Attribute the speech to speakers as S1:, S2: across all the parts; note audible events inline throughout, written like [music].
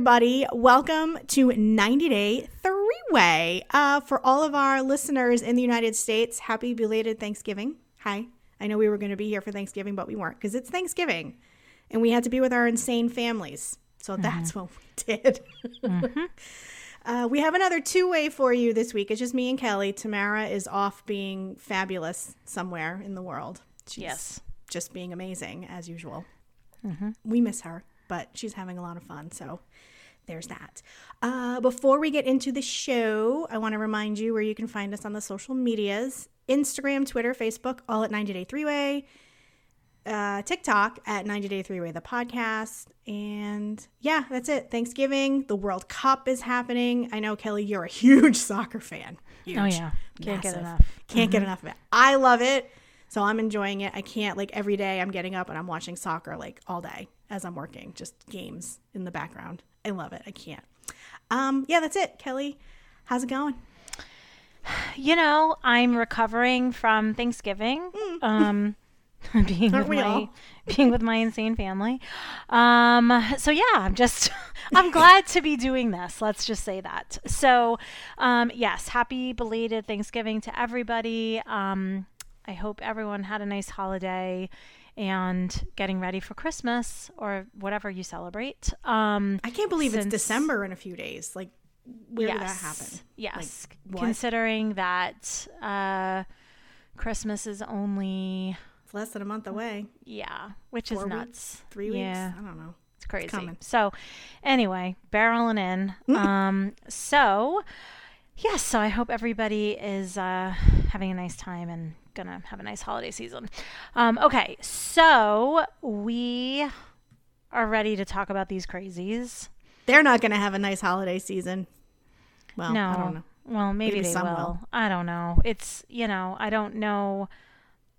S1: everybody. Welcome to 90 Day Three Way. Uh, for all of our listeners in the United States, happy belated Thanksgiving. Hi. I know we were going to be here for Thanksgiving, but we weren't because it's Thanksgiving and we had to be with our insane families. So mm-hmm. that's what we did. mm-hmm. [laughs] uh, we have another two way for you this week. It's just me and Kelly. Tamara is off being fabulous somewhere in the world.
S2: She's yes.
S1: Just being amazing as usual. Mm-hmm. We miss her but she's having a lot of fun. So there's that. Uh, before we get into the show, I want to remind you where you can find us on the social medias Instagram, Twitter, Facebook, all at 90 Day Three Way. Uh, TikTok at 90 Day Three Way, the podcast. And yeah, that's it. Thanksgiving, the World Cup is happening. I know, Kelly, you're a [laughs] huge soccer fan. Huge,
S2: oh, yeah. Can't massive. get enough.
S1: Can't mm-hmm. get enough of it. I love it. So I'm enjoying it. I can't, like, every day I'm getting up and I'm watching soccer, like, all day as I'm working, just games in the background. I love it. I can't. Um, yeah, that's it. Kelly, how's it going?
S2: You know, I'm recovering from Thanksgiving. Mm. Um, [laughs] [laughs] being Aren't with my all? [laughs] being with my insane family. Um, so yeah, I'm just I'm glad to be doing this. Let's just say that. So, um, yes, happy belated Thanksgiving to everybody. Um, I hope everyone had a nice holiday and getting ready for Christmas or whatever you celebrate. Um,
S1: I can't believe since, it's December in a few days. Like, where yes, did that happen?
S2: Yes, like, considering that uh, Christmas is only
S1: it's less than a month away.
S2: Yeah, which Four is nuts. Weeks,
S1: three
S2: yeah.
S1: weeks. I don't know.
S2: It's crazy. It's so, anyway, barreling in. um, so yes, so I hope everybody is uh, having a nice time and gonna have a nice holiday season. Um, okay, so we are ready to talk about these crazies.
S1: They're not gonna have a nice holiday season. Well, no. I don't know.
S2: Well, maybe, maybe they will. will. I don't know. It's you know, I don't know.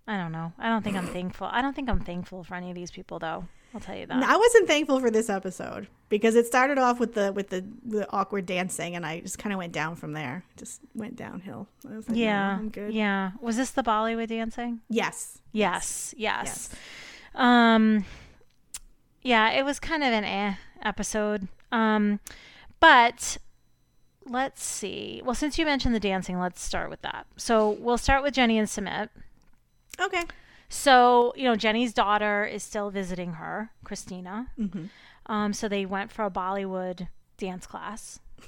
S2: I don't know. I don't think I'm thankful. I don't think I'm thankful for any of these people though. I'll tell you that.
S1: I wasn't thankful for this episode because it started off with the with the, the awkward dancing, and I just kind of went down from there. Just went downhill.
S2: Like, yeah, no, I'm good. Yeah. Was this the Bollywood dancing?
S1: Yes.
S2: Yes. Yes. yes. Um. Yeah, it was kind of an eh episode. Um, but let's see. Well, since you mentioned the dancing, let's start with that. So we'll start with Jenny and Sumit.
S1: Okay.
S2: So, you know, Jenny's daughter is still visiting her, Christina. Mm-hmm. Um, so they went for a Bollywood dance class. [laughs]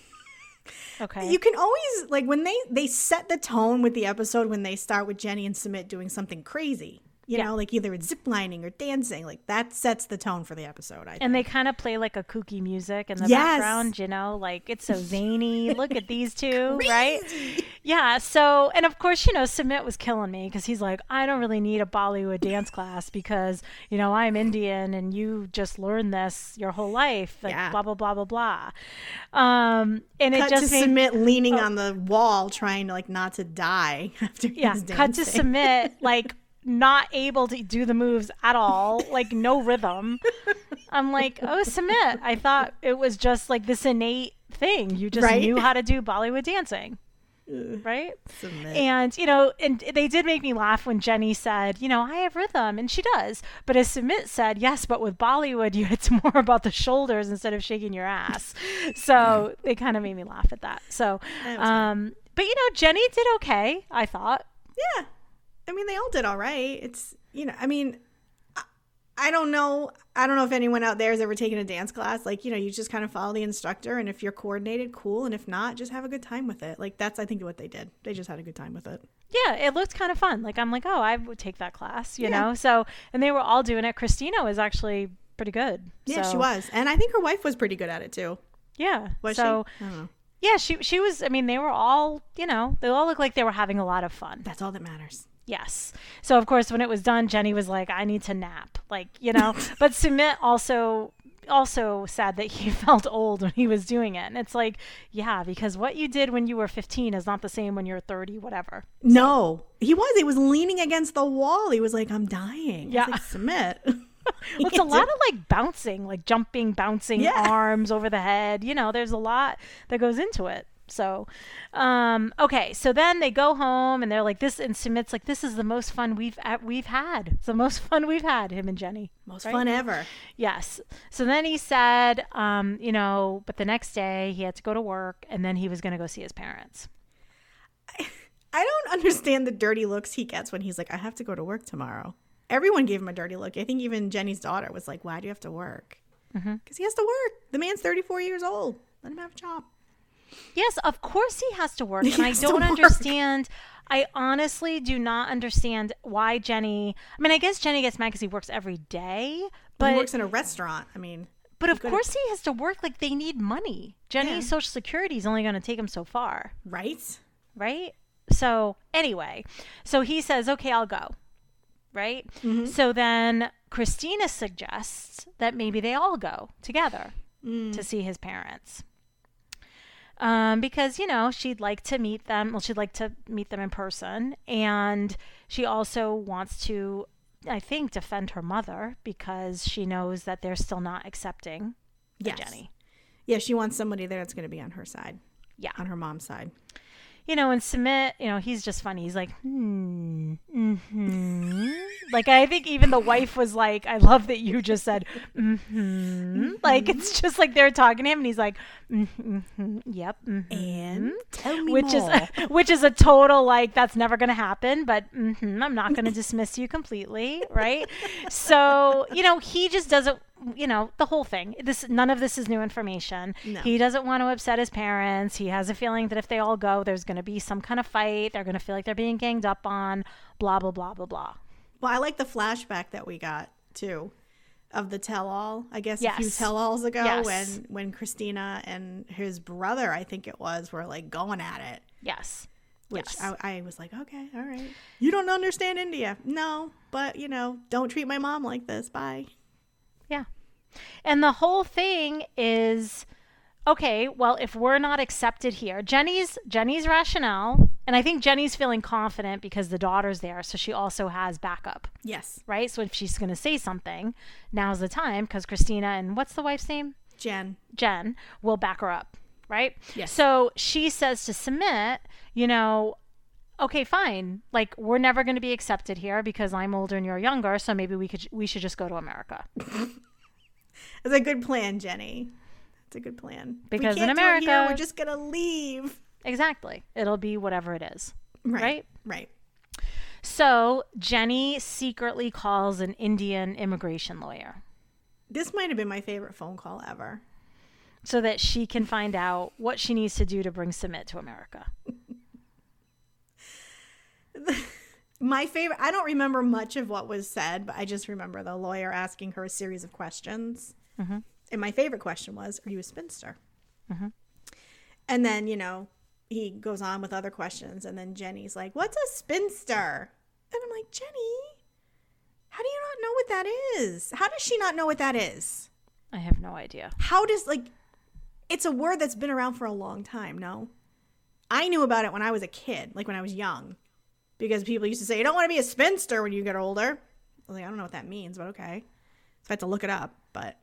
S1: Okay. You can always like when they they set the tone with the episode when they start with Jenny and Sumit doing something crazy. You yeah. know, like either it's ziplining or dancing. Like that sets the tone for the episode. I
S2: and they kind of play like a kooky music in the yes. background. You know, like it's so zany. Look at these [laughs] two, right? Yeah. So, and of course, you know, Sumit was killing me because he's like, I don't really need a Bollywood dance class because you know I'm Indian and you just learned this your whole life. Like yeah. blah blah blah blah blah. Um, and
S1: cut
S2: it just
S1: to made, Sumit leaning oh, on the wall trying to like not to die [laughs] after yeah.
S2: Cut to Sumit like not able to do the moves at all, like no [laughs] rhythm. I'm like, oh, Sumit. I thought it was just like this innate thing. You just right? knew how to do Bollywood dancing. right? Sumit. And, you know, and they did make me laugh when Jenny said, you know, I have rhythm, and she does. But as Sumit said, yes, but with Bollywood, [laughs] you it's more about the shoulders instead of shaking your ass. so [laughs] they kind of made me laugh at that. So, um, but, you know, Jenny did okay, I thought.
S1: Yeah. I mean, they all did all right. It's you know, I mean, I, I don't know. I don't know if anyone out there has ever taken a dance class. Like, you know, you just kind of follow the instructor, and if you're coordinated, cool, and if not, just have a good time with it. Like that's I think what they did. They just had a good time with it.
S2: Yeah, it looked kind of fun. Like I'm like, oh, I would take that class, you yeah. know. So and they were all doing it. Christina was actually pretty good.
S1: Yeah,
S2: so.
S1: she was, and I think her wife was pretty good at it too.
S2: Yeah. Was so, she? Yeah, she she was. I mean, they were all, you know, they all looked like they were having a lot of fun.
S1: That's all that matters.
S2: Yes. So of course when it was done, Jenny was like, I need to nap. Like, you know. [laughs] but Sumit also also said that he [laughs] felt old when he was doing it. And it's like, yeah, because what you did when you were 15 is not the same when you're 30, whatever.
S1: No, he was. He was leaning against the wall. He was like, I'm dying. Yeah. Like, Sumit. [laughs]
S2: well, it's a lot of like bouncing, like jumping, bouncing yeah. arms over the head. You know, there's a lot that goes into it. So, um, okay. So then they go home and they're like this, and Sumit's like, "This is the most fun we've we've had. It's the most [laughs] fun we've had." Him and Jenny.
S1: Most right? fun ever.
S2: Yes. So then he said, um, you know, but the next day he had to go to work, and then he was going to go see his parents.
S1: I, I don't understand the dirty looks he gets when he's like, "I have to go to work tomorrow." Everyone gave him a dirty look. I think even Jenny's daughter was like, "Why do you have to work?" Because mm-hmm. he has to work. The man's thirty-four years old. Let him have a job.
S2: Yes, of course he has to work. [laughs] He and I don't understand. I honestly do not understand why Jenny. I mean, I guess Jenny gets mad because he works every day, but
S1: he works in a restaurant. I mean,
S2: but of course to... he has to work. Like they need money. Jenny's yeah. Social Security is only going to take him so far.
S1: Right.
S2: Right. So anyway, so he says, "Okay, I'll go." Right. Mm-hmm. So then Christina suggests that maybe they all go together mm. to see his parents um, because you know she'd like to meet them. Well, she'd like to meet them in person, and she also wants to, I think, defend her mother because she knows that they're still not accepting yes. Jenny.
S1: Yeah, she wants somebody there that's going to be on her side.
S2: Yeah,
S1: on her mom's side
S2: you know, and Sumit, you know, he's just funny. He's like, hmm, mm-hmm. like I think even the wife was like, I love that you just said, mm-hmm. Mm-hmm. Like it's just like they're talking to him, and he's like, mm-hmm, yep,
S1: mm-hmm. and tell me
S2: which
S1: more.
S2: is [laughs] a, which is a total like that's never going to happen, but mm-hmm, I'm not going [laughs] to dismiss you completely, right? so you know, he just doesn't you know the whole thing this none of this is new information no. he doesn't want to upset his parents he has a feeling that if they all go there's going to be some kind of fight they're going to feel like they're being ganged up on blah blah blah blah blah
S1: well i like the flashback that we got too of the tell-all i guess yes. a few tell-alls ago yes. when when christina and his brother i think it was were like going at it
S2: yes
S1: which yes. I, I was like okay all right you don't understand india no but you know don't treat my mom like this bye.
S2: And the whole thing is okay, well, if we're not accepted here, Jenny's Jenny's rationale, and I think Jenny's feeling confident because the daughter's there, so she also has backup.
S1: Yes.
S2: Right? So if she's going to say something, now's the time because Christina and what's the wife's name?
S1: Jen.
S2: Jen will back her up, right?
S1: Yes.
S2: So she says to Sumit, you know, okay, fine. Like we're never going to be accepted here because I'm older and you're younger, so maybe we could we should just go to America. [laughs]
S1: It's a good plan, Jenny. It's a good plan.
S2: Because in America,
S1: here, we're just gonna leave.
S2: Exactly. It'll be whatever it is.
S1: Right.
S2: Right.
S1: right.
S2: So Jenny secretly calls an Indian immigration lawyer.
S1: This might have been my favorite phone call ever.
S2: So that she can find out what she needs to do to bring Sumit to America. [laughs]
S1: my favorite i don't remember much of what was said but i just remember the lawyer asking her a series of questions. Mm-hmm. and my favorite question was are you a spinster? Mm-hmm. and then you know he goes on with other questions and then jenny's like what's a spinster? And i'm like jenny how do you not know what that is? How does she not know what that is?
S2: I have no idea.
S1: How does like it's a word that's been around for a long time no? I knew about it when i was a kid like when i was young because people used to say you don't want to be a spinster when you get older. I was like, I don't know what that means, but okay. So I had to look it up, but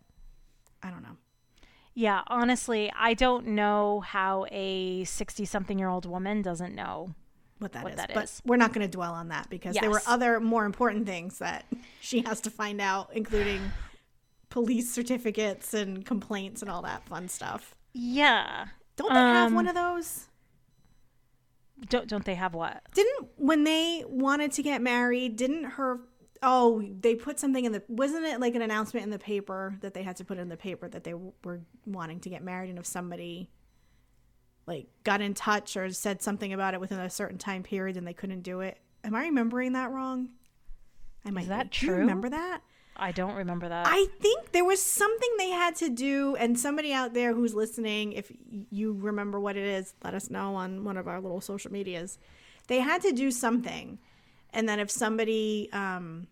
S1: I don't know.
S2: Yeah, honestly, I don't know how a 60 something year old woman doesn't know
S1: what that what is. That but is. we're not going to dwell on that because yes. there were other more important things that she has to find out, including police certificates and complaints and all that fun stuff.
S2: Yeah.
S1: Don't they um, have one of those?
S2: Don't don't they have what?
S1: Didn't when they wanted to get married, didn't her oh, they put something in the wasn't it like an announcement in the paper that they had to put in the paper that they were wanting to get married and if somebody like got in touch or said something about it within a certain time period and they couldn't do it. Am I remembering that wrong?
S2: I might Is that
S1: be.
S2: true?
S1: remember that?
S2: I don't remember that.
S1: I think there was something they had to do, and somebody out there who's listening, if you remember what it is, let us know on one of our little social medias. They had to do something, and then if somebody um,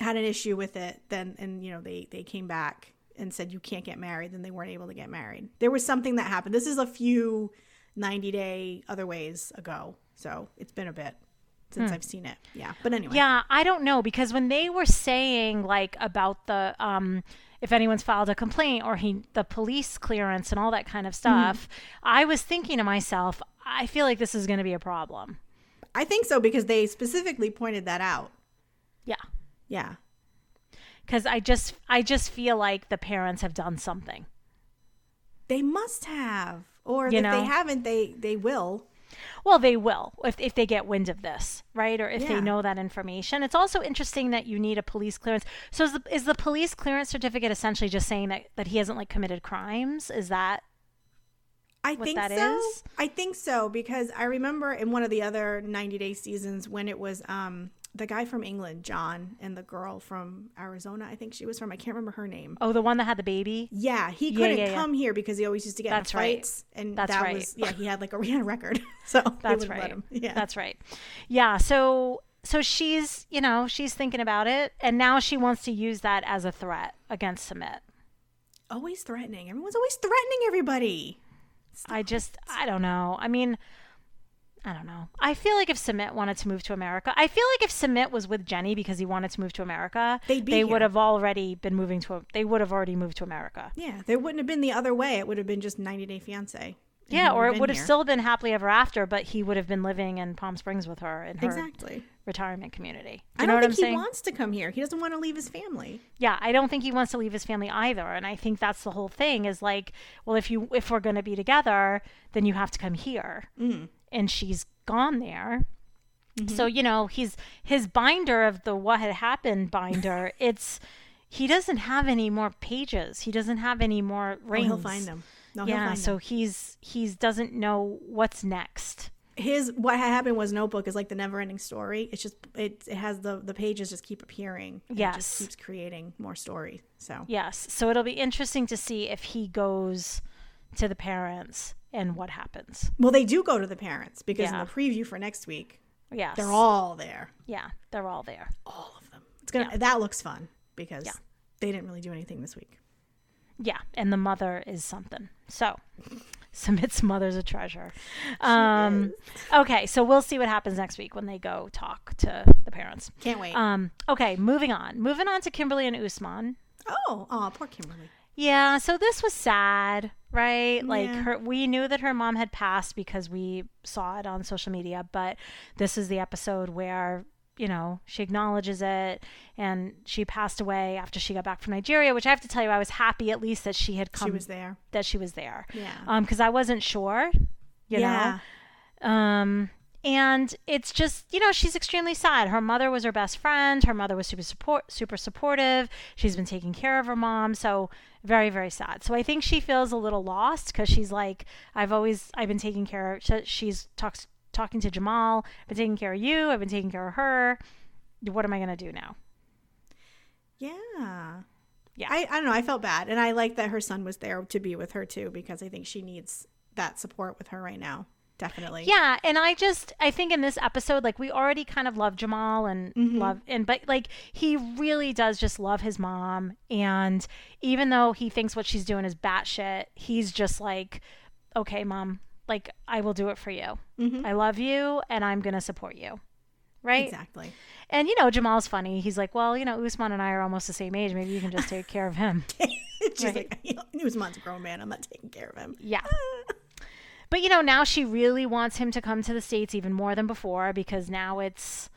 S1: had an issue with it, then and you know they they came back and said you can't get married, then they weren't able to get married. There was something that happened. This is a few ninety day other ways ago, so it's been a bit. Since I've seen it. Yeah. But anyway.
S2: Yeah, I don't know because when they were saying like about the um if anyone's filed a complaint or he the police clearance and all that kind of stuff, I was thinking to myself, I feel like this is going to be a problem.
S1: I think so because they specifically pointed that out.
S2: Yeah.
S1: Yeah.
S2: Cuz I just I just feel like the parents have done something.
S1: They must have. Or
S2: You
S1: if
S2: know?
S1: they haven't, they they will.
S2: Well, they will if, if they get wind of this, right? Or if
S1: Yeah.
S2: they know that information. It's also interesting that you need a police clearance. So is the, is the police clearance certificate essentially just saying that, that he hasn't like committed crimes? Is that
S1: I
S2: what
S1: think
S2: that
S1: so.
S2: is?
S1: I think so because I remember in one of the other 90 day seasons when it was um the guy from England, John, and the girl from Arizona, I think she was from. I can't remember her name.
S2: oh the one that had the baby?
S1: Yeah, he couldn't
S2: yeah, yeah.
S1: come here because he always used to get
S2: That's
S1: in
S2: right.
S1: fights, and
S2: That's
S1: that
S2: right.
S1: was yeah. He had like a, [laughs] had a record, [laughs] so they
S2: That's right.
S1: him. Yeah,
S2: That's right. Yeah. So so she's you know she's thinking about it, and now she wants to use that as a threat against Sumit.
S1: always threatening. Everyone's always threatening everybody.
S2: I just I don't know. I mean. I don't know. I feel like if Sumit wanted to move to America, I feel like if Sumit was with Jenny because he wanted to move to America,
S1: They'd be
S2: they
S1: here.
S2: would have already been moving to. They would have already moved to America.
S1: Yeah, there wouldn't have been the other way. It would have been just 90 Day Fiance.
S2: Yeah, or it would have
S1: here.
S2: still been happily ever after, but he would have been living in Palm Springs with her in her
S1: exactly.
S2: retirement community.
S1: I
S2: Do you know
S1: don't
S2: what
S1: think
S2: I'm
S1: he
S2: saying?
S1: wants to come here. He doesn't want to leave his family.
S2: yeah i don't think he wants to leave his family either and i think that's the whole thing is like well if you if we're going to be together then you have to come here
S1: Mm.
S2: And she's gone there
S1: Mm-hmm.
S2: so you know he's his binder of the what had happened binder [laughs] it's he doesn't have any more pages he doesn't have any more
S1: Oh,
S2: rings
S1: he'll find them. No,
S2: yeah so
S1: them.
S2: he's he's doesn't know what's next
S1: his what had happened was notebook is like the never ending story. It's just it it has the the pages just keep appearing. and It
S2: Yes.
S1: just keeps creating more story. So
S2: yes so it'll be interesting to see if he goes to the parents and what happens
S1: well, they do go to the parents because
S2: Yeah.
S1: in the preview for next week
S2: yes
S1: they're all there,
S2: yeah they're all there
S1: all of them. It's gonna
S2: Yeah.
S1: that looks fun because
S2: Yeah.
S1: they didn't really do anything this week.
S2: Yeah, and the mother is something. So, [laughs] Sumit's mother's a treasure. Um, okay, so we'll see what happens next week when they go talk to the parents.
S1: Can't wait.
S2: Um, okay, moving on. Moving on to Kimberly and Usman.
S1: oh, oh, poor Kimberly.
S2: Yeah, so this was sad, right? Like her we knew that her mom had passed because we saw it on social media, but this is the episode where, you know, she acknowledges it and she passed away after she got back from Nigeria, which I have to tell you I was happy at least that she had come
S1: She was there.
S2: that she was there.
S1: Yeah.
S2: Um cuz I wasn't sure, you
S1: yeah.
S2: know. Um and it's just, you know, she's extremely sad. Her mother was her best friend. Her mother was super support, super supportive. She's been taking care of her mom, so very, very sad. So I think she feels a little lost because she's like, I've always, I've been taking care of. she- She's talks talking to Jamal. I've been taking care of you. I've been taking care of her. What am I gonna do now?
S1: Yeah.
S2: Yeah.
S1: I, I don't know. I felt bad. And I like that her son was there to be with her too, because I think she needs that support with her right now. Definitely.
S2: Yeah, and I just I think in this episode, like we already kind of love Jamal and mm-hmm. love and but like he really does just love his mom, and even though he thinks what she's doing is batshit, he's just like, okay, mom, like I will do it for you. Mm-hmm. I love you, and I'm gonna support you, right?
S1: Exactly.
S2: And you know Jamal's funny. He's like, well, you know Usman and I are almost the same age. Maybe you can just take care of him. [laughs]
S1: She's
S2: Right.
S1: like, [laughs] Usman's a grown man. I'm not taking care of him.
S2: Yeah. [laughs] Ah. But you know, now she really wants him to come to the states even more than before because now it's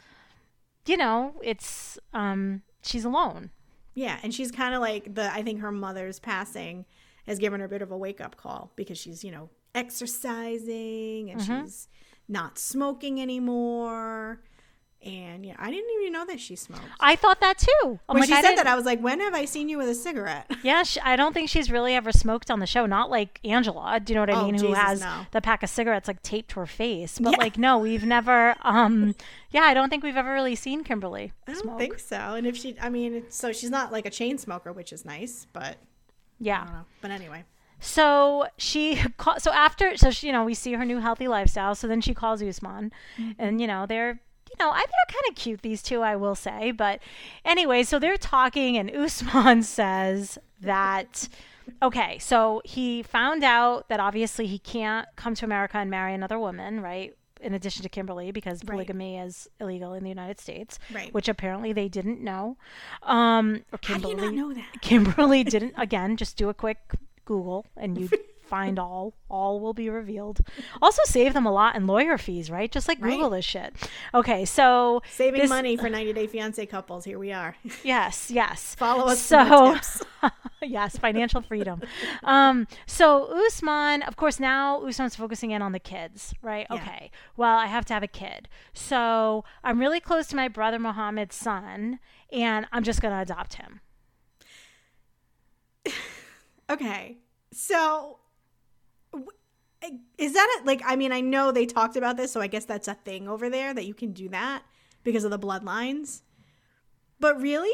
S2: you know, it's um she's alone.
S1: Yeah, and she's kind of like the. I think her mother's passing has given her a bit of a wake up call because she's you know exercising and
S2: Mm-hmm.
S1: she's not smoking anymore. And yeah, I didn't even know that she smoked.
S2: I thought that too. I'm
S1: when
S2: like,
S1: she
S2: I
S1: said that, I was like, "When have I seen you with a cigarette?" [laughs]
S2: Yeah, she, I don't think she's really ever smoked on the show. Not like Angela, do you know what I
S1: Oh,
S2: mean? Who has
S1: no.
S2: the pack of cigarettes like taped to her face. But
S1: Yeah.
S2: like, no, we've never. um Yeah, I don't think we've ever really seen Kimberly
S1: I don't
S2: smoke.
S1: think so. And if she, I mean, so she's not like a chain smoker, which is nice, but I
S2: Yeah.
S1: don't know. But anyway,
S2: So she [laughs] call, so after so she, you know we see her new healthy lifestyle. So then she calls Usman, and you know they're you know I think they're kind of cute these two I will say. But anyway, so they're talking, and [laughs] Usman says that okay, so he found out that obviously he can't come to America and marry another woman, right? in addition to Kimberly, because
S1: Right.
S2: polygamy is illegal in the United States,
S1: Right.
S2: which apparently they didn't know. Um, or
S1: How do
S2: Kimberly,
S1: you not know that?
S2: Kimberly didn't. Again, just do a quick Google and you [laughs] find all. All will be revealed. Also, save them a lot in lawyer fees, right? Just like
S1: Right.
S2: Google this shit. Okay, so
S1: Saving
S2: this-
S1: money for 90 Day Fiance couples. Here we are. [laughs]
S2: Yes, yes.
S1: Follow us
S2: So,
S1: for more tips. [laughs]
S2: yes, financial freedom. um, so Usman, of course, now Usman's focusing in on the kids, right?
S1: Yeah.
S2: Okay. Well, I have to have a kid. So I'm really close to my brother Mohammed's son, and I'm just going to adopt him. [laughs]
S1: Okay. So is that a, like I mean I know they talked about this so I guess that's a thing over there that you can do that because of the bloodlines. But really?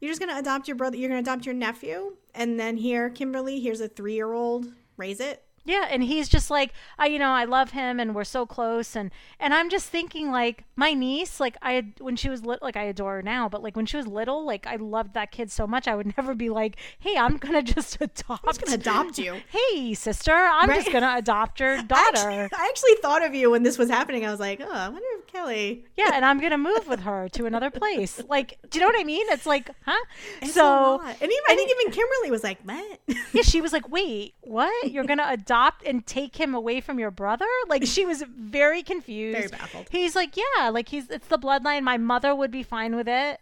S1: You're just to adopt your brother, you're to adopt your nephew and then here Kimberly, here's a 3-year-old, raise it.
S2: Yeah, and he's just like, I, you know, I love him, and we're so close, and and I'm just thinking like my niece, like I when she was little, like I adore her now, but like when she was little, like I loved that kid so much, I would [laughs] never be like, hey, I'm gonna just [laughs] adopt,
S1: I'm to adopt you. [laughs]
S2: hey sister, I'm
S1: Right.
S2: just gonna adopt your
S1: I
S2: daughter.
S1: actually, I actually thought of you when this was happening. I was like, "Oh, I wonder if Kelly
S2: yeah, and I'm gonna move with her to another place. Like, do you know what I mean? It's like, huh?
S1: It's
S2: so
S1: and even I think even Kimberly was like, "What?"
S2: yeah, she was like, "Wait, what? You're gonna adopt and take him away from your brother?" Like she was very confused,
S1: Very baffled.
S2: He's like, "Yeah, like he's it's the bloodline. My mother would be fine with it,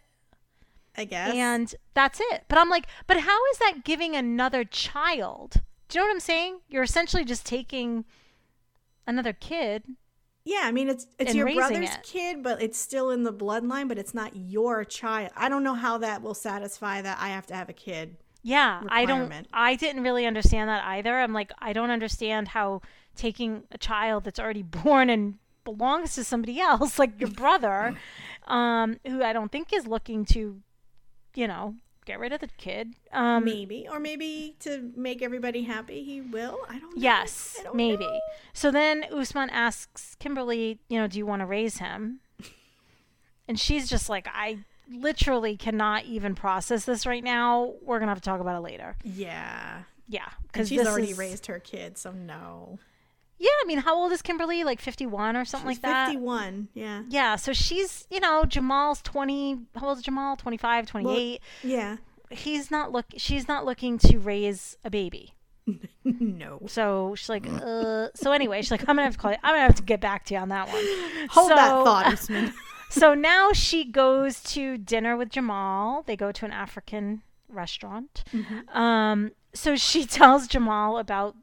S1: I guess.
S2: and that's it." But I'm like, "But how is that giving another child?" Do you know what I'm saying? You're essentially just taking another kid.
S1: Yeah, I mean it's it's your brother's
S2: it.
S1: kid, but it's still in the bloodline, but it's not your child. I don't know how that will satisfy that I have to have a kid.
S2: Yeah, I don't. I didn't really understand that either. I'm like, I don't understand how taking a child that's already [laughs] born and belongs to somebody else, like your brother, [laughs] um, who I don't think is looking to, you know, get rid of the kid. Um,
S1: Maybe, or maybe to make everybody happy, he will. I don't know.
S2: yes,
S1: I don't
S2: maybe.
S1: know.
S2: So then Usman asks Kimberly, you know, do you want to raise him? [laughs] And she's just like, I literally cannot even process this right now. We're gonna have to talk about it later.
S1: Yeah,
S2: Yeah,
S1: because she's already raised her kid, so no.
S2: Yeah, I mean, how old is Kimberly? Like 51 or something
S1: She's
S2: like that?
S1: Fifty-one. Yeah,
S2: Yeah, so she's, you know, Jamal's 20. How old is Jamal? 25, 28.
S1: yeah.
S2: He's not look she's not looking to raise a baby. [laughs]
S1: no.
S2: So she's like, uh so anyway, she's like, I'm gonna have to call you I'm gonna have to get back to you on that one. [laughs]
S1: Hold that thought, Usman. [laughs]
S2: So now she goes to dinner with Jamal. They go to an African restaurant.
S1: Mm-hmm.
S2: Um, so she [laughs] tells Jamal about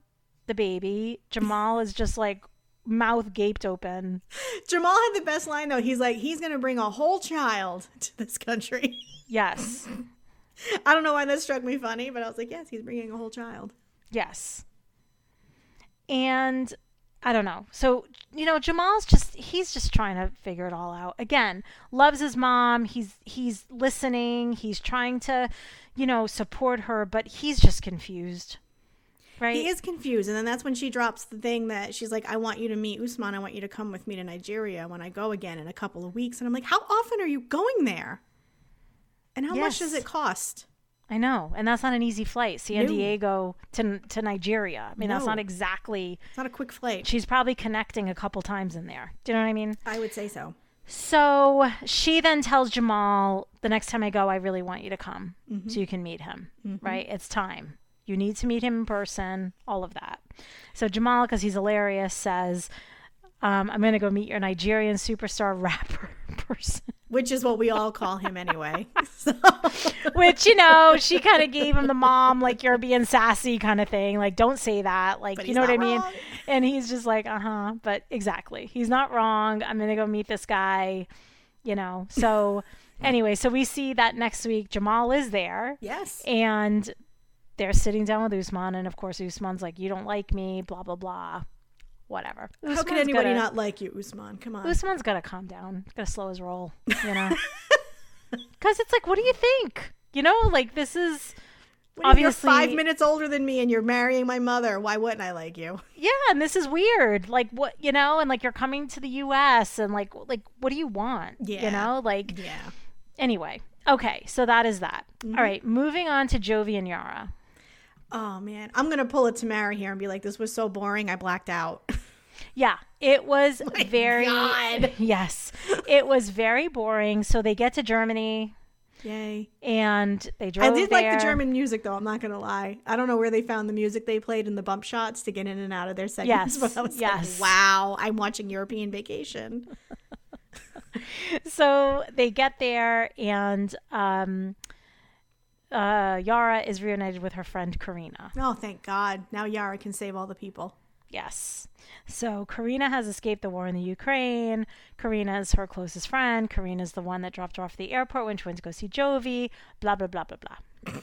S2: the baby. Jamal is just like mouth gaped open.
S1: Jamal had the best line though. He's like, he's gonna bring a whole child [laughs] to this country.
S2: Yes. [laughs]
S1: I don't know why that struck me funny, but I was like, yes, he's bringing a whole child.
S2: Yes. And I don't know. So, you know, Jamal's just he's just trying to figure it all out. Again, loves his mom. He's he's listening. He's trying to, you know, support her, but he's just confused. Right?
S1: He is confused, and then that's when she drops the thing that she's like, "I want you to meet Usman. I want you to come with me to Nigeria when I go again in a couple of weeks." And I'm like, "How often are you going there? And how much does it cost?"
S2: I know. And that's not an easy flight. San
S1: No.
S2: Diego to to Nigeria. I mean, that's not exactly
S1: It's not a quick flight.
S2: she's probably connecting a couple times in there. Do you know what I mean?
S1: I would say so.
S2: So she then tells Jamal, the next time I go, I really want you to come
S1: Mm-hmm.
S2: so you can meet him, right? It's time. You need to meet him in person, all of that. So Jamal, because he's hilarious, says, um, I'm going to go meet your Nigerian superstar rapper [laughs] person.
S1: Which is what we all call him anyway. [laughs] So,
S2: Which, you know, she kind of gave him the mom, like, you're being sassy kind of thing. Like, don't say that. Like,
S1: But
S2: you know what I mean?
S1: wrong.
S2: And he's just like, uh huh. But exactly. He's not wrong. I'm going to go meet this guy, you know. So, [laughs] anyway, so we see that next week Jamal is there
S1: yes.
S2: and they're sitting down with Usman. And of course, Usman's like, you don't like me, blah, blah, blah. Whatever.
S1: How can
S2: Usman's
S1: anybody
S2: gotta-
S1: not like you, Usman? Come on.
S2: Usman's got to calm down. Got to slow his roll, you know? [laughs] Because it's like, what do you think? You know, like this is
S1: What if You're
S2: obviously
S1: five minutes older than me, and you're marrying my mother. Why wouldn't I like you? [laughs]
S2: yeah, and this is weird. Like what you know, and like you're coming to the U.S. and like like what do you want?
S1: Yeah, you
S2: know, like
S1: Yeah.
S2: anyway. Okay, so that is that.
S1: Mm-hmm.
S2: All right, moving on to Jovi and Yara.
S1: Oh man, I'm gonna pull a Tamara here and be like, "This was so boring. I blacked out." [laughs]
S2: Yeah, it was
S1: My
S2: very
S1: God. [laughs]
S2: yes, it was very boring. So they get to Germany
S1: Yay.
S2: and they drove
S1: I did like the German music though, I'm not gonna lie. I don't know where they found the music they played in the bump shots to get in and out of their segments,
S2: Yes, [laughs]
S1: but I was
S2: yes.
S1: like, wow, I'm watching European vacation.
S2: so they get there and um uh Yara is reunited with her friend Karina.
S1: Oh, thank God. Now Yara can save all the people.
S2: Yes. So Karina has escaped the war in the Ukraine. Karina is her closest friend. Karina is the one that dropped her off at the airport when she went to go see Jovi. Blah blah blah blah blah. [laughs]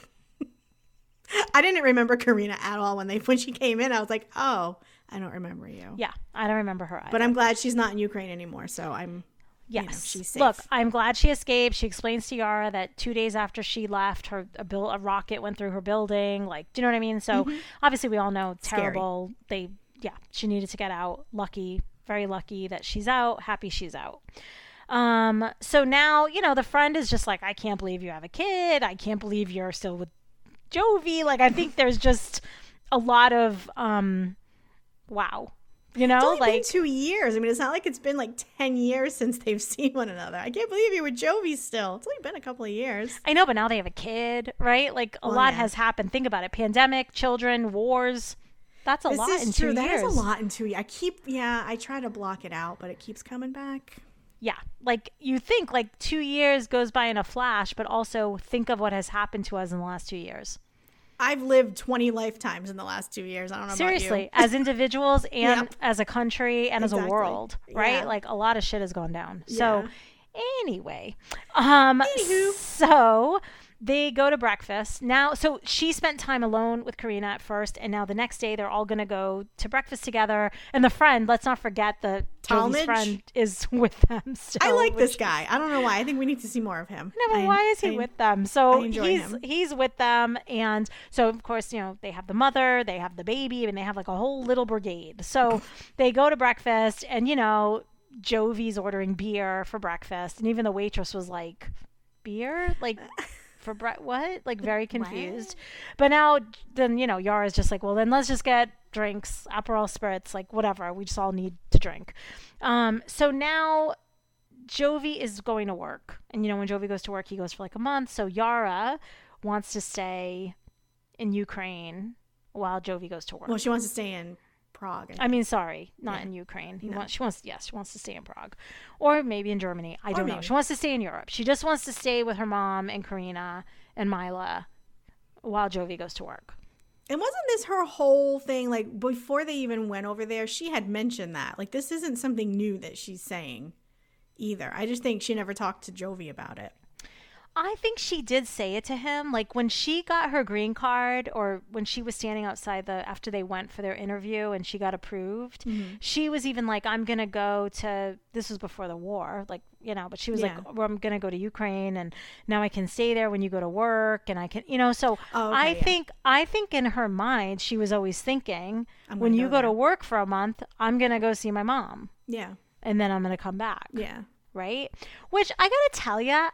S1: I didn't remember Karina at all when they when she came in. I was like, oh, I don't remember you.
S2: Yeah, I don't remember her. Either.
S1: But I'm glad she's not in Ukraine anymore. So I'm
S2: Yes.
S1: know, she's safe.
S2: Look, I'm glad she escaped. She explains to Yara that two days after she left, her a, bill, a rocket went through her building. Like, do you know what I mean? So obviously, we all know
S1: Mm-hmm. Scary.
S2: terrible. They, yeah, she needed to get out. Lucky, very lucky that she's out. Happy she's out. Um, so now, you know, the friend is just like, I can't believe you have a kid. I can't believe you're still with Jovi. Like, I think there's just a lot of, um, wow. You know, like
S1: two years. I mean, it's not like it's been like ten years since they've [laughs] seen one another. I can't believe you were Jovi still. It's only been a couple of years.
S2: I know, but now they have a kid, right? Like a
S1: Well,
S2: lot
S1: yeah.
S2: has happened. Think about it: pandemic, children, wars. That's a
S1: This
S2: lot in
S1: true.
S2: two
S1: That
S2: years.
S1: is a lot in two years. I keep, yeah, I try to block it out, but it keeps coming back.
S2: Yeah, like you think like two years goes by in a flash, but also think of what has happened to us in the last two years.
S1: I've lived twenty lifetimes in the last two years. I don't know
S2: Seriously,
S1: about you.
S2: as [laughs] individuals and
S1: Yep.
S2: as a country and as a world, right?
S1: Yeah.
S2: Like a lot of shit has gone down.
S1: Yeah.
S2: So anyway, um
S1: Anywho.
S2: so they go to breakfast. Now so she spent time alone with Karina at first and now the next day they're all going to go to breakfast together and the friend, let's not forget the
S1: Talmadge?
S2: friend is [laughs] with them still.
S1: I like this guy. I don't know why. I think we need to see more of him.
S2: no, but
S1: I-
S2: why is he
S1: I-
S2: with them? So he's
S1: him.
S2: he's with them, and so of course you know they have the mother, they have the baby, and they have like a whole little brigade. So [laughs] they go to breakfast, and you know Jovi's ordering beer for breakfast, and even the waitress was like, "Beer, like." [laughs] For bre- what? Like very confused. But now, then you know, Yara's just like, well, then let's just get drinks, Aperol spritz, like whatever. We just all need to drink. Um, so now Jovi is going to work. And you know, when Jovi goes to work, he goes for like a month. So Yara wants to stay in Ukraine while Jovi goes to work.
S1: Well, she wants to stay in Prague.
S2: I mean, sorry, not
S1: Yeah.
S2: in Ukraine. He
S1: No.
S2: wants, she wants, yes, she wants to stay in Prague, or maybe in Germany. I don't know. She wants to stay in Europe. She just wants to stay with her mom and Karina and Mila while Jovi goes to work.
S1: And wasn't this her whole thing? Like before they even went over there, she had mentioned that. Like this isn't something new that she's saying either. I just think she never talked to Jovi about it.
S2: I think she did say it to him. Like when she got her green card, or when she was standing outside the after they went for their interview and she got approved, she was even like, "I'm gonna go to." This was before the war, like you know. But she was
S1: Yeah.
S2: like, well, "I'm gonna go to Ukraine, and now I can stay there when you go to work, and I can, you know." So
S1: Oh,
S2: I
S1: yeah.
S2: think I think in her mind, she was always thinking, when
S1: gonna
S2: you
S1: go
S2: go to work for a month, I'm gonna go see my mom,
S1: Yeah.
S2: and then I'm gonna come back
S1: Yeah.
S2: right? Which I gotta tell ya,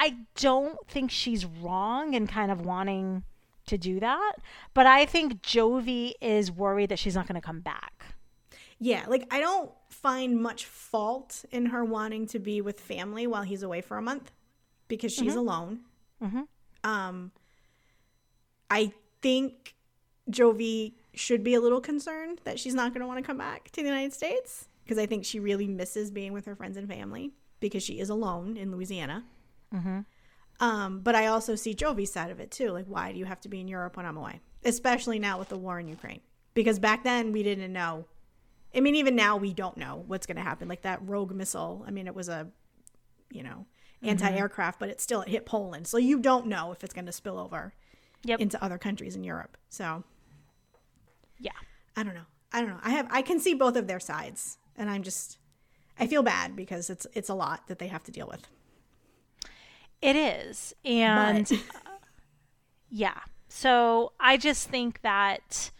S2: I don't think she's wrong in kind of wanting to do that, but I think Jovi is worried that she's not going to come back.
S1: Yeah, like I don't find much fault in her wanting to be with family while he's away for a month because she's alone.
S2: Mhm.
S1: Um, I think Jovi should be a little concerned that she's not going to want to come back to the United States because I think she really misses being with her friends and family because she is alone in Louisiana. Um, but I also see Jovi's side of it too. Like, why do you have to be in Europe when I'm away? Especially now with the war in Ukraine. Because back then we didn't know. I mean, even now we don't know what's going to happen. Like that rogue missile. I mean, it was a, you know, anti-aircraft, but it still hit Poland. So you don't know if it's going to spill over
S2: Yep.
S1: into other countries in Europe. So
S2: Yeah.
S1: I don't know. I don't know. I have I can see both of their sides, and I'm just I feel bad because it's it's a lot that they have to deal with.
S2: It is. And
S1: But- [laughs]
S2: yeah. So I just think that,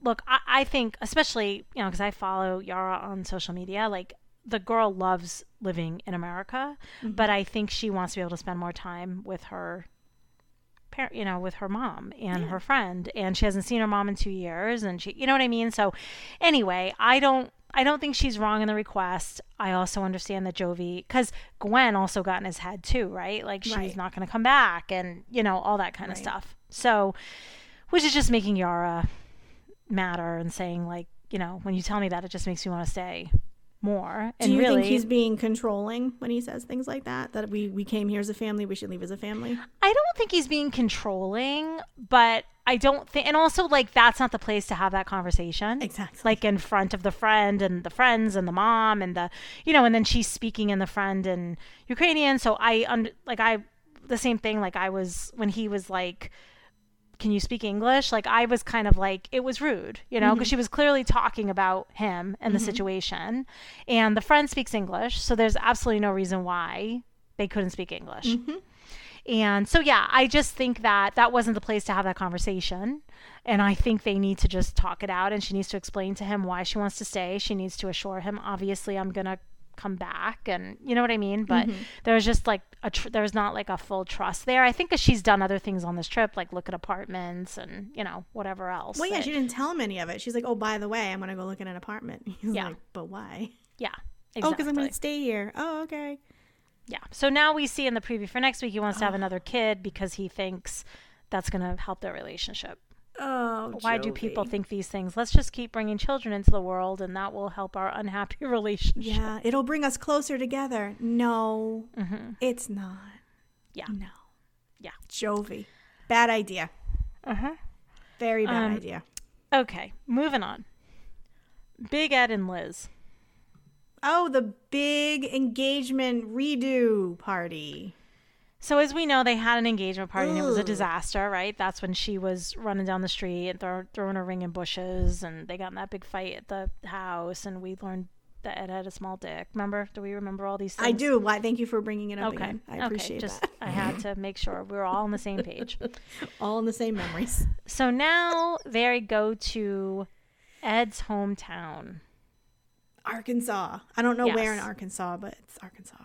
S2: look, I, I think, especially, you know, because I follow Yara on social media, like the girl loves living in America, mm-hmm. but I think she wants to be able to spend more time with her parent, you know, with her mom and her friend. And she hasn't seen her mom in two years. And she, you know what I mean? So anyway, I don't, I don't think she's wrong in the request. I also understand that Jovi, because Gwen also got in his head too, right? Like she's
S1: Right.
S2: not going to come back, and you know all that kind of stuff. So, which is just making Yara matter and saying like, you know, when you tell me that, it just makes me want to stay more.
S1: Do you
S2: really,
S1: think he's being controlling when he says things like that? That we, we came here as a family, we should leave as a family?
S2: I don't think he's being controlling, but I don't think, and also like that's not the place to have that conversation.
S1: Exactly.
S2: Like in front of the friend and the friends and the mom and the, you know, and then she's speaking in the friend and Ukrainian. So I, un- like I, the same thing. Like I was when he was like, "Can you speak English?" Like I was kind of like it was rude, you know, because mm-hmm. she was clearly talking about him and the mm-hmm. situation, and the friend speaks English, so there's absolutely no reason why they couldn't speak English. Mm-hmm. And so, yeah, I just think that that wasn't the place to have that conversation. And I think they need to just talk it out. And she needs to explain to him why she wants to stay. She needs to assure him, obviously, I'm going to come back. And you know what I mean? But mm-hmm. there's just like a, tr- there's not like a full trust there. I think she's done other things on this trip, like look at apartments and, you know, whatever else.
S1: Well, yeah,
S2: that-
S1: she didn't tell him any of it. She's like, oh, by the way, I'm going to go look at an apartment. [laughs] He's
S2: Yeah.
S1: like, but why?
S2: yeah.
S1: Oh, because I'm to stay here. Oh, okay.
S2: Yeah. So now we see in the preview for next week, he wants to have another kid because he thinks that's going to help their relationship.
S1: Oh,
S2: Why do people think these things? Let's just keep bringing children into the world, and that will help our unhappy [laughs] relationship.
S1: Yeah, it'll bring us closer together. No, it's not.
S2: Yeah.
S1: No.
S2: Yeah.
S1: Jovi. Bad idea.
S2: Uh huh.
S1: Very bad
S2: Um,
S1: idea.
S2: Okay, moving on. Big Ed and Liz.
S1: Oh, the big engagement redo party.
S2: So as we know, they had an engagement party and it was a disaster, right? That's when she was running down the street and throw, throwing a ring in bushes, and they got in that big fight at the house, and we learned that Ed had a small dick. Remember? Do we remember all these things?
S1: I do. Why? Thank you for bringing it up
S2: Okay.
S1: again. I
S2: okay.
S1: appreciate
S2: Just
S1: that.
S2: I had to [laughs] make sure we were all on the same page. [laughs]
S1: All in the same memories.
S2: So now they go to Ed's hometown.
S1: Arkansas. I don't know where in Arkansas, but it's Arkansas.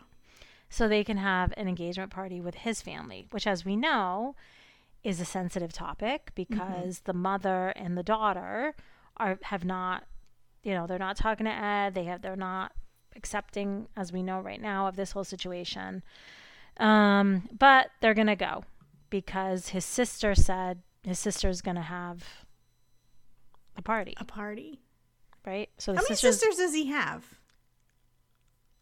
S2: so they can have an engagement party with his family, which, as we know, is a sensitive topic because the mother and the daughter are have not, you know, they're not talking to Ed. They have they're not accepting, as we know right now, of this whole situation. Um, but they're gonna go because his sister said his sister's gonna have a party,
S1: A party.
S2: Right? So the
S1: How many
S2: sister's
S1: sisters does he have?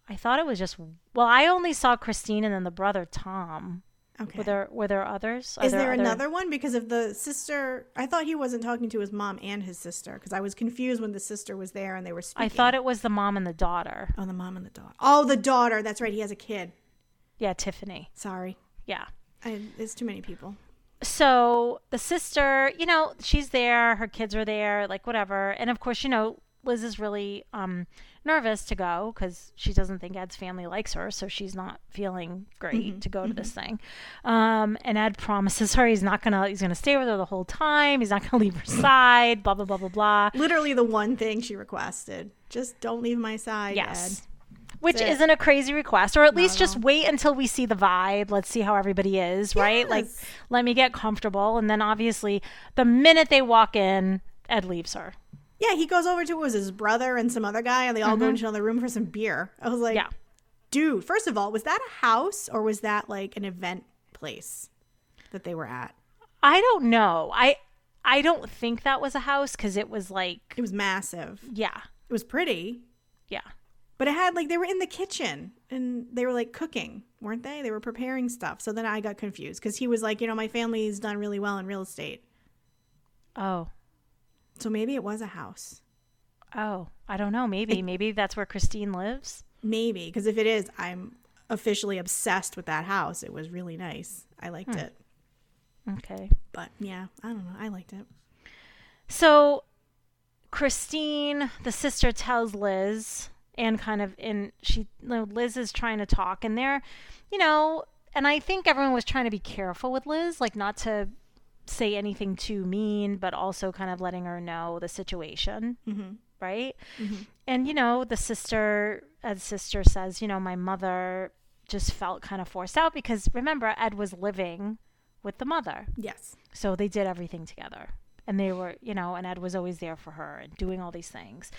S2: I thought it was just well, I only saw Christine and then the brother Tom.
S1: Okay.
S2: Were there were there others? Are
S1: Is there
S2: other-
S1: another one? Because of the sister, I thought he wasn't talking to his mom and his sister because I was confused when the sister was there and they were speaking.
S2: I thought it was the mom and the daughter.
S1: Oh, the mom and the daughter. Oh, the daughter. That's right. He has a kid.
S2: Yeah, Tiffany.
S1: Sorry.
S2: Yeah.
S1: I, it's too many people.
S2: So the sister, you know, she's there, her kids are there, like whatever. And of course, you know, Liz is really um, nervous to go because she doesn't think Ed's family likes her, so she's not feeling great to go to this thing. Um, and Ed promises her he's not gonna he's gonna stay with her the whole time. He's not gonna [laughs] leave her [laughs] side. Blah blah blah blah blah.
S1: Literally the one thing she requested. Just don't leave my side,
S2: Yes.
S1: Ed.
S2: Which
S1: That's it.
S2: isn't a crazy request, or at least just
S1: all.
S2: wait until we see the vibe. Let's see how everybody is, right? Like, let me get comfortable. And then obviously, the minute they walk in, Ed leaves her.
S1: Yeah, he goes over to was his brother and some other guy, and they all go into another room for some beer. I was like,
S2: Mm-hmm. Yeah.
S1: dude, first of all, was that a house or was that like an event place that they were at?
S2: I don't know. I I don't think that was a house because it was like,
S1: It was massive.
S2: yeah,
S1: It was pretty,
S2: yeah.
S1: but it had like they were in the kitchen and they were like cooking, weren't they? They were preparing stuff. So then I got confused because he was like, you know, my family's done really well in real estate.
S2: Oh,
S1: So maybe it was a house.
S2: oh, I don't know. Maybe, maybe that's where Christine lives.
S1: Maybe because if it is, I'm officially obsessed with that house. It was really nice. I liked hmm. it.
S2: Okay.
S1: But yeah, I don't know. I liked it.
S2: So Christine, the sister, tells Liz, and kind of in she, you know, Liz is trying to talk, and they're, you know, and I think everyone was trying to be careful with Liz, like not to say anything too mean, but also kind of letting her know the situation,
S1: Mhm.
S2: right? And you know, the sister, Ed's sister says, you know, my mother just felt kind of forced out because remember, Ed was living with the mother.
S1: Yes.
S2: So they did everything together. And they were, you know, and Ed was always there for her and doing all these things.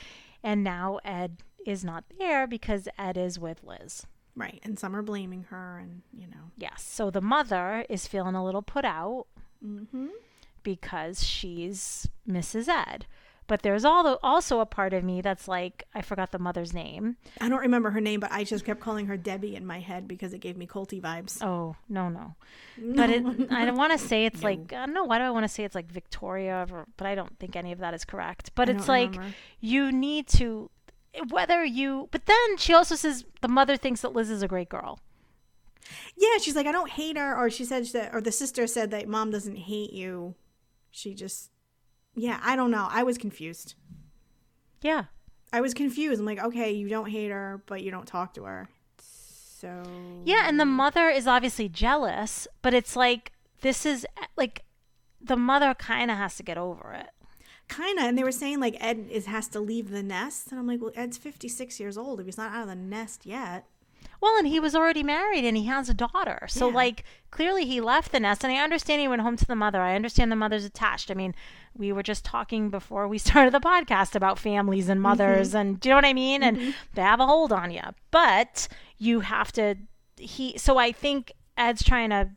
S2: And now Ed is not there because Ed is with Liz.
S1: Right. And some are blaming her, and, you know.
S2: Yes. So the mother is feeling a little put out
S1: Mm-hmm.
S2: because she's Mrs. Ed. But there's also a part of me that's like, I forgot the mother's name.
S1: I don't remember her name, but I just kept calling her Debbie in my head because it gave me Colty vibes.
S2: Oh, no, no. But it, I don't want to say [laughs] it's like, I don't know, why do I want to say it's like Victoria? Or, but I don't think any of that is correct. But
S1: I
S2: it's like,
S1: remember.
S2: you need to, whether you, but then she also says the mother thinks that Liz is a great girl.
S1: Yeah, she's like, I don't hate her. Or she said that, or the sister said that mom doesn't hate you. She just, yeah, I don't know. I was confused.
S2: Yeah.
S1: I was confused. I'm like, okay, you don't hate her, but you don't talk to her. So.
S2: Yeah, and the mother is obviously jealous, but it's like this is like the mother kind of has to get over it.
S1: Kind of. And they were saying, like, Ed is has to leave the nest. And I'm like, well, Ed's 56 years old. If he's not out of the nest yet.
S2: Well, and he was already married and he has a daughter. So
S1: Yeah.
S2: like clearly he left the nest and I understand he went home to the mother. I understand the mother's attached. I mean, we were just talking before we [laughs] started the podcast about families and mothers and do you know what I mean? And they have a hold on you. But you have to he so I think Ed's trying to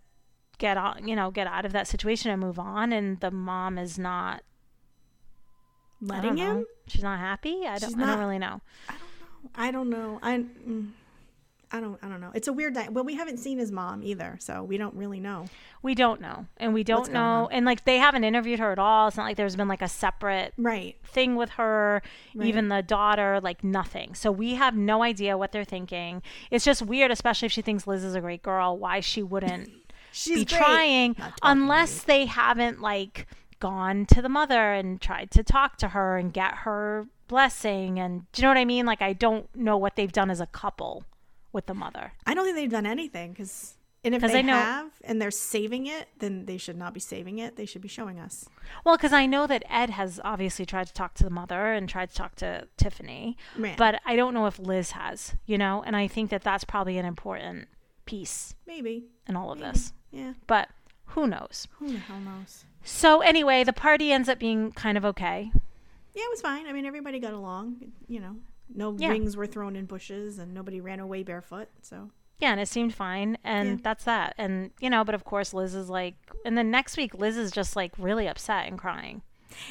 S2: get on, you know, get out of that situation and move on and the mom is not I don't
S1: Letting
S2: know.
S1: him?
S2: She's not happy. I don't.
S1: She's
S2: I don't
S1: not-
S2: know.
S1: I don't know. I. mm, I don't. I don't know. It's a weird. Di- well, we haven't seen his mom either, so we don't really know.
S2: We don't know, and we don't know, and like they haven't interviewed her at all. It's not like there's been like a separate
S1: Right.
S2: thing with her,
S1: Right.
S2: even the daughter, like nothing. So we have no idea what they're thinking. It's just weird, especially if she thinks Liz is a great girl. Why she wouldn't [laughs]
S1: She's
S2: be
S1: great.
S2: trying,
S1: Not talking to
S2: unless they haven't like gone to the mother and tried to talk to her and get her blessing. And do you know what I mean? Like I don't know what they've done as a couple with the mother.
S1: I don't think they've done anything because. And if they
S2: I know-
S1: have and they're saving it, then they should not be saving it. They should be showing us.
S2: Well, because I know that Ed has obviously tried to talk to the mother and tried to talk to Tiffany,
S1: Man.
S2: but I don't know if Liz has, you know, and I think that that's probably an important piece
S1: Maybe.
S2: in all of this.
S1: Yeah.
S2: But who knows?
S1: Who the hell knows?
S2: So, anyway, the party ends up being kind of okay.
S1: Yeah, it was fine. I mean, everybody got along. You know, no
S2: Yeah.
S1: rings were thrown in bushes, and nobody ran away barefoot. So
S2: Yeah, and it seemed fine, and
S1: Yeah.
S2: that's that. And, you know, but of course, Liz is like, and then next week, Liz is just like really upset and crying.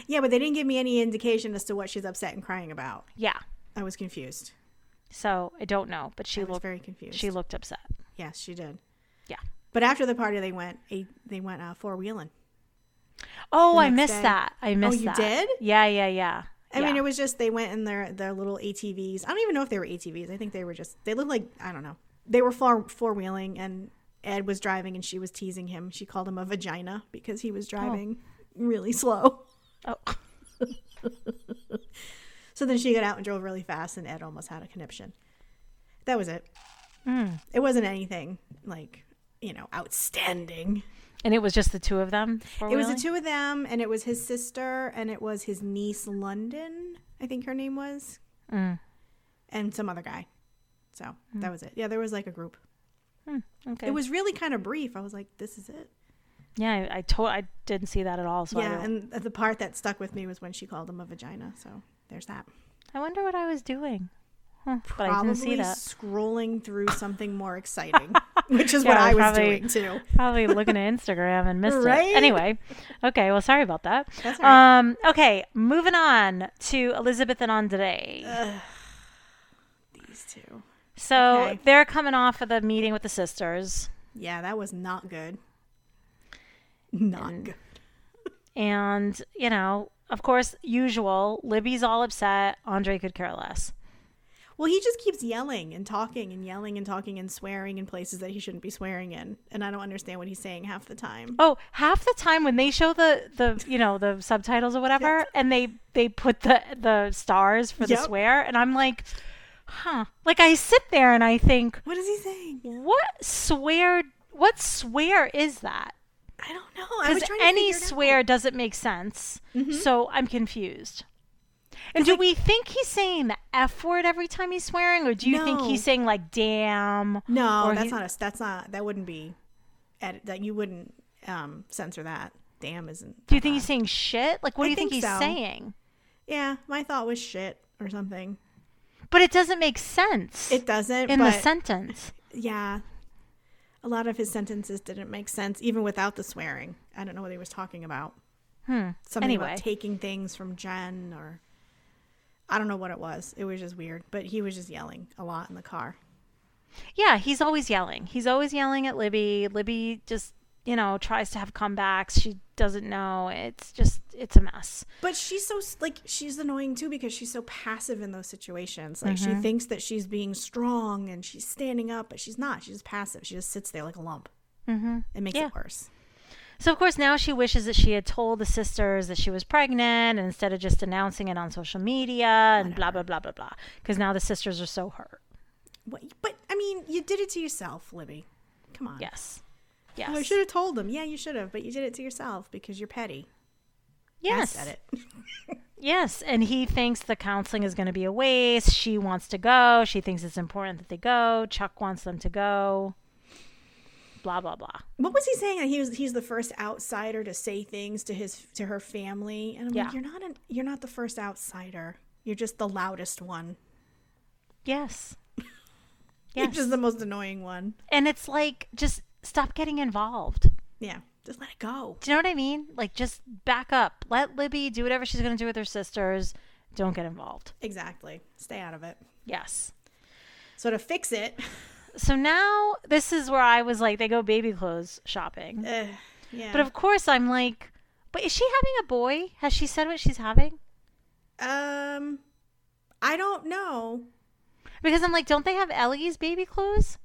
S1: yeah, but they didn't give me any indication as to what she's upset and crying about.
S2: Yeah.
S1: I was confused.
S2: So, I don't know, but she
S1: I was
S2: looked
S1: very confused.
S2: she looked upset.
S1: yes, she did.
S2: Yeah.
S1: But after the party, they went a they went uh, four wheeling.
S2: Oh, I missed
S1: day.
S2: that. I missed that.
S1: Oh, you
S2: that.
S1: did?
S2: Yeah, yeah, yeah.
S1: I mean, it was just they went in their their little ATVs. I don't even know if they were ATVs. I think they were just they looked like I don't know. They were four four wheeling, and Ed was driving, and she was teasing him. She called him a vagina because he was driving really slow.
S2: Oh. [laughs]
S1: So then she got out and drove really fast, and Ed almost had a conniption. That was it.
S2: Mm.
S1: It wasn't anything like you know outstanding.
S2: And it was just the two of them.
S1: It was the two of them, and it was his sister, and it was his niece, London, I think her name was,
S2: Mm.
S1: and some other guy. So that was it. Yeah, there was like a group.
S2: Mm, okay.
S1: It was really kind of brief. I was like, this is it.
S2: Yeah, I, I told I didn't see that at all. So
S1: yeah, and the part that stuck with me was when she called him a vagina. So there's that.
S2: I wonder what I was doing. Huh, but I didn't see that.
S1: scrolling through [laughs] something more exciting, which is
S2: Yeah,
S1: what I was
S2: probably-
S1: doing too.
S2: Probably looking at [laughs] Instagram and missed
S1: Right?
S2: it. Anyway, okay. Well, sorry about that.
S1: That's right.
S2: Um. Okay, moving on to Elizabeth and Andre.
S1: These two.
S2: so
S1: okay.
S2: they're coming off of the meeting with the sisters,
S1: Yeah, that was not good. Not
S2: And-
S1: good.
S2: and you know, of course, usual. Libby's all upset. Andre could care less.
S1: Well, he just keeps yelling and talking and yelling and talking and swearing in places that he shouldn't be swearing in, and I don't understand what he's saying half the time.
S2: Oh, half the time when they show the the you know the subtitles or whatever, and they they put the the stars for the
S1: Yep.
S2: swear, and I'm like, huh? Like I sit there and I think,
S1: What is he saying?
S2: what swear? What swear is that?
S1: I don't know.
S2: Because
S1: trying to
S2: any swear
S1: out. Mm-hmm.
S2: doesn't make sense. So I'm confused. And do we think he's saying the F word every time he's swearing, or do you think he's saying like "damn"?
S1: No, that's
S2: he-
S1: not a. That's not. That wouldn't be. Edit, that you wouldn't um, censor that. Damn isn't.
S2: Do you think he's saying shit? Like, what
S1: I
S2: do you think,
S1: think
S2: he's
S1: so.
S2: saying?
S1: Yeah, my thought was shit. or something.
S2: But it doesn't make sense
S1: It doesn't.
S2: in the sentence. [laughs]
S1: yeah, a lot of his sentences didn't make sense even without the swearing. I don't know what he was talking about.
S2: Hmm.
S1: Something
S2: Anyway.
S1: about taking things from Jen or I don't know what it was. It was just weird. But he was just yelling a lot in the car.
S2: Yeah, he's always yelling. He's always yelling at Libby. Libby just, you know, tries to have comebacks. She doesn't know. It's just, it's a mess.
S1: But she's so like she's annoying too because she's so passive in those situations. Like
S2: Mm-hmm.
S1: she thinks that she's being strong and she's standing up, but she's not. She's just passive. She just sits there like a lump.
S2: Mm-hmm.
S1: It makes
S2: Yeah.
S1: it worse.
S2: So, of course, now she wishes that she had told the sisters that she was pregnant instead of just announcing it on social media and blah, blah, blah, blah, blah. Because now the sisters are so hurt.
S1: What, but I mean, you did it to yourself, Libby. Come on.
S2: Yes.
S1: Oh, I should have told them. Yeah, you should have, but you did it to yourself because you're petty. I
S2: yes.
S1: said it. [laughs]
S2: Yes. And he thinks the counseling is going to be a waste. She wants to go. She thinks it's important that they go. Chuck wants them to go. Blah, blah, blah.
S1: What was he saying? That he was he's the first outsider to say things to his to her family, and I'm
S2: Yeah.
S1: like, you're not an you're not the first outsider. You're just the loudest one.
S2: Yes. [laughs]
S1: You're
S2: Yes.
S1: just the most annoying one.
S2: and it's like, just stop getting involved.
S1: Yeah, just let it go.
S2: Do you know what I mean? Like, just back up. Let Libby do whatever she's going to do with her sisters. Don't get involved.
S1: Exactly. Stay out of it.
S2: Yes.
S1: So to fix it,
S2: So now this is where I was like, they go baby clothes shopping.
S1: uh, yeah.
S2: But of course, I'm like, but is she having a boy? Has she said what she's having?
S1: um, I don't know.
S2: Because I'm like, don't they have Ellie's baby clothes?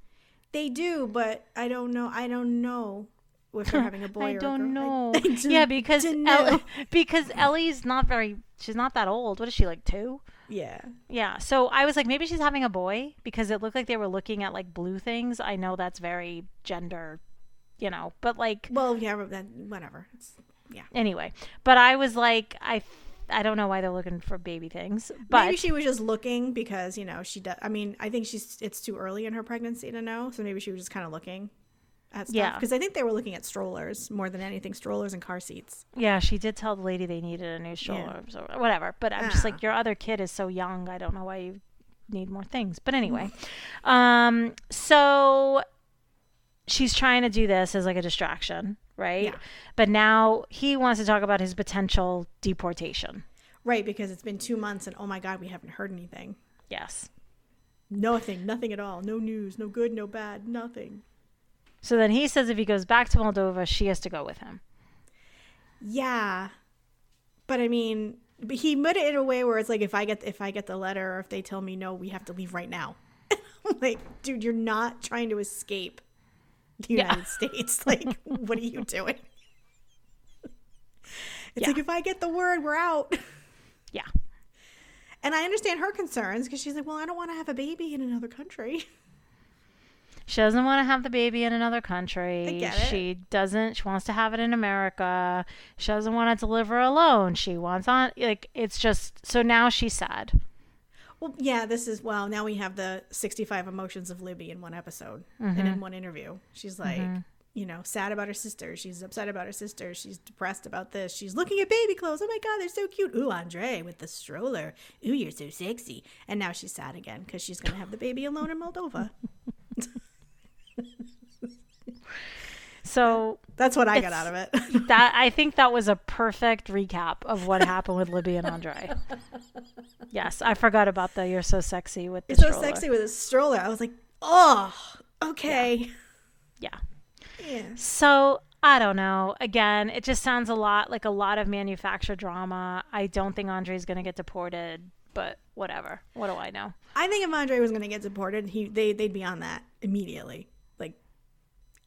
S1: They do, but I don't know. I don't know if they're having a [laughs] boy
S2: I
S1: or
S2: don't know. [laughs]
S1: I, I don't-
S2: yeah, because
S1: don't
S2: El- [laughs] because Ellie's not very. She's not that old. What is she like two?
S1: Yeah.
S2: Yeah. So I was like, maybe she's having a boy because it looked like they were looking at like blue things. I know that's very gender, you know, but like
S1: Well, yeah, but then whatever. It's, yeah.
S2: anyway. But I was like, I, I don't know why they're looking for baby things, but
S1: maybe she was just looking because you know she does. I mean, I think she's it's too early in her pregnancy to know, so maybe she was just kind of looking at stuff.
S2: Yeah.
S1: Because I think they were looking at strollers more than anything, strollers and car seats.
S2: yeah, she did tell the lady they needed a new stroller or whatever. But I'm just
S1: Ah.
S2: like, your other kid is so young. I don't know why you need more things. But anyway, um, so she's trying to do this as like a distraction, right?
S1: Yeah.
S2: But now he wants to talk about his potential deportation.
S1: Right, because it's been two months and oh my god, we haven't heard anything.
S2: Yes.
S1: Nothing, nothing at all. No news, no good, no bad, nothing.
S2: So then he says if he goes back to Moldova, she has to go with him.
S1: Yeah, but I mean, but he put it in a way where it's like if I get if I get the letter or if they tell me no, we have to leave right now. [laughs] Like, dude, you're not trying to escape the
S2: Yeah.
S1: United States. [laughs] Like, what are you doing? It's
S2: Yeah.
S1: like if I get the word, we're out.
S2: Yeah.
S1: And I understand her concerns because she's like, well, I don't want to have a baby in another country. [laughs]
S2: She doesn't want to have the baby in another country.
S1: I get it.
S2: She doesn't. She wants to have it in America. She doesn't want to deliver alone. She wants on like it's just so now she's sad.
S1: Well, yeah, this is well. Now we have the 65 emotions of Libby in one episode and in mm-hmm. one interview. She's like, mm-hmm. you know, sad about her sister. She's upset about her sister. She's depressed about this. She's looking at baby clothes. Oh my God, they're so cute. Ooh, Andre with the stroller. Ooh, you're so sexy. And now she's sad again because she's going to have the baby alone in Moldova. [laughs]
S2: So
S1: That's what I got out of it. [laughs]
S2: that I think that was a perfect recap of what happened with Libby and Andre. Yes, I forgot about the "You're so sexy" with the
S1: You're so
S2: stroller.
S1: sexy with a stroller. I was like, oh, okay.
S2: Yeah.
S1: Yeah.
S2: So I don't know. Again, it just sounds a lot like a lot of manufactured drama. I don't think Andre's going to get deported, but whatever. What do I know?
S1: I think if Andre was going to get deported, he they they'd be on that immediately.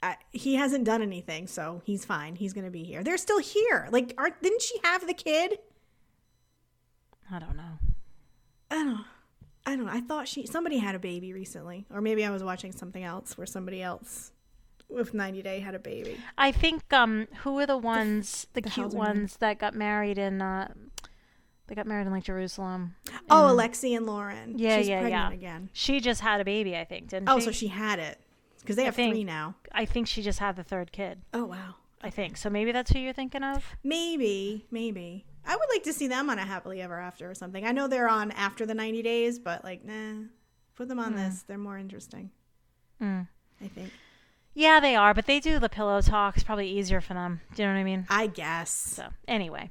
S1: I, he hasn't done anything, so he's fine. He's going to be here. They're still here. Like, aren't didn't she have the kid?
S2: I don't know.
S1: I don't. I don't know. I thought she somebody had a baby recently, or maybe I was watching something else where somebody else with 90 Day had a baby.
S2: I think um who are the ones the,
S1: the
S2: cute
S1: housing
S2: ones that got married in uh they got married in like Jerusalem.
S1: Oh, Alexei and Loren.
S2: Yeah,
S1: She's
S2: yeah, yeah.
S1: again.
S2: She just had a baby, I think, didn't
S1: Oh,
S2: she?
S1: so she had it because they have
S2: think-
S1: three now.
S2: I think she just had the third kid.
S1: Oh wow.
S2: I think. So maybe that's who you're thinking of?
S1: Maybe, maybe. I would like to see them on a happily ever after or something. I know they're on after the 90 days, but like, nah, put them on this. They're more interesting.
S2: Mm.
S1: I think.
S2: Yeah, they are, but they do the pillow talks. Probably easier for them. Do you know what I mean?
S1: I guess.
S2: So anyway,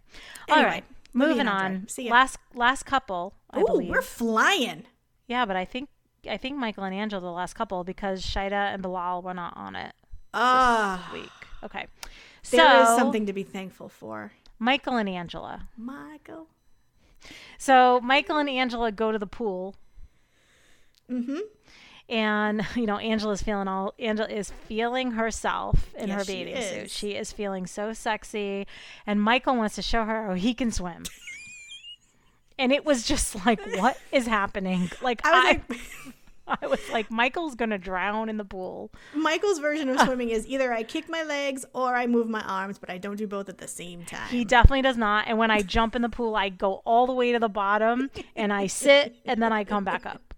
S1: Anyway,
S2: all right, moving
S1: on
S2: on.
S1: See ya.
S2: Last last couple, I
S1: Ooh,
S2: believe.
S1: we're flying.
S2: Yeah, but I think I think Michael and Angela the last couple because Shaeeda and Bilal were not on it
S1: Ah,
S2: this week. Okay,
S1: there is
S2: so
S1: something to be thankful for.
S2: Michael and Angela.
S1: Michael.
S2: So Michael and Angela go to the pool,
S1: Mm-hmm.
S2: and [laughs] you know Angela's feeling all. Angela is feeling herself in
S1: Yes,
S2: her
S1: she
S2: bathing suit. She is feeling so sexy, and Michael wants to show her how he can swim. [laughs] And it was just [laughs] like, what is happening? Like
S1: I was
S2: I,
S1: like, [laughs]
S2: I was like, Michael's gonna drown in the pool.
S1: Michael's version of [laughs] swimming is either I kick my legs or I move my arms, but I don't do both at the same time.
S2: He definitely does not. And when I jump in the pool, I go all the way to the bottom and I sit and then I come back up.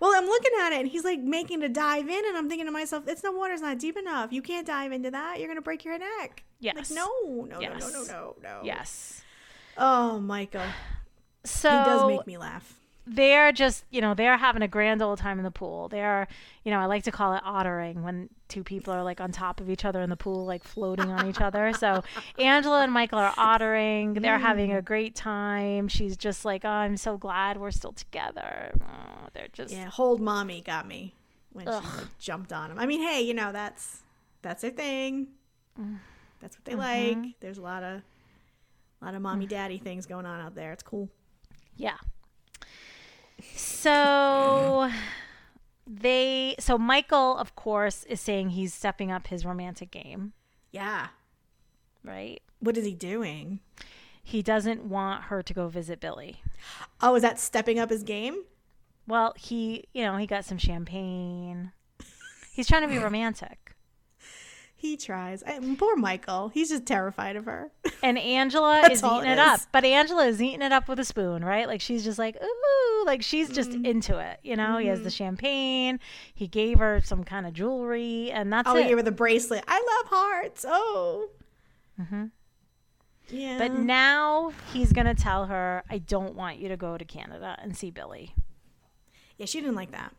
S1: Well, I'm looking at it and he's like making to dive in, and I'm thinking to myself, it's the water's not deep enough. You can't dive into that. You're gonna break your neck.
S2: Yes.
S1: Like, no, no,
S2: Yes.
S1: no, no, no, no, no.
S2: Yes.
S1: Oh, Michael.
S2: So
S1: He does make me laugh.
S2: they're just, you know, they're having a grand old time in the pool. They're, you know, I like to call it ottering when two people are like on top of each other in the pool, like floating on each other. So [laughs] Angela and Michael are ottering. They're having a great time. She's just like, oh, I'm so glad we're still together. Oh, they're just,
S1: Yeah, hold mommy got me when
S2: Ugh.
S1: she like, jumped on him. I mean, hey, you know that's that's their thing.
S2: Mm.
S1: That's what they
S2: Mm-hmm.
S1: like. There's a lot of a lot of mommy daddy things going on out there. It's cool.
S2: Yeah. So they so Michael of course is saying he's stepping up his romantic game,
S1: Yeah.
S2: right?
S1: What is he doing?
S2: He doesn't want her to go visit Billy.
S1: Oh, is that stepping up his game?
S2: Well, he, you know, he got some champagne. He's trying to be romantic.
S1: He tries. I, poor Michael. He's just terrified of her. [laughs]
S2: And Angela is eating
S1: it
S2: it, up. But Angela is eating it up with a spoon, right? Like she's just like, ooh, like she's just
S1: Mm-hmm.
S2: into it. You know, he has the champagne. He gave her some kind of jewelry, and that's
S1: oh,
S2: it.
S1: he gave her the bracelet. I love hearts. Oh.
S2: hmm
S1: Yeah.
S2: But now he's going to tell her, I don't want you to go to Canada and see Billy.
S1: yeah, she didn't like that.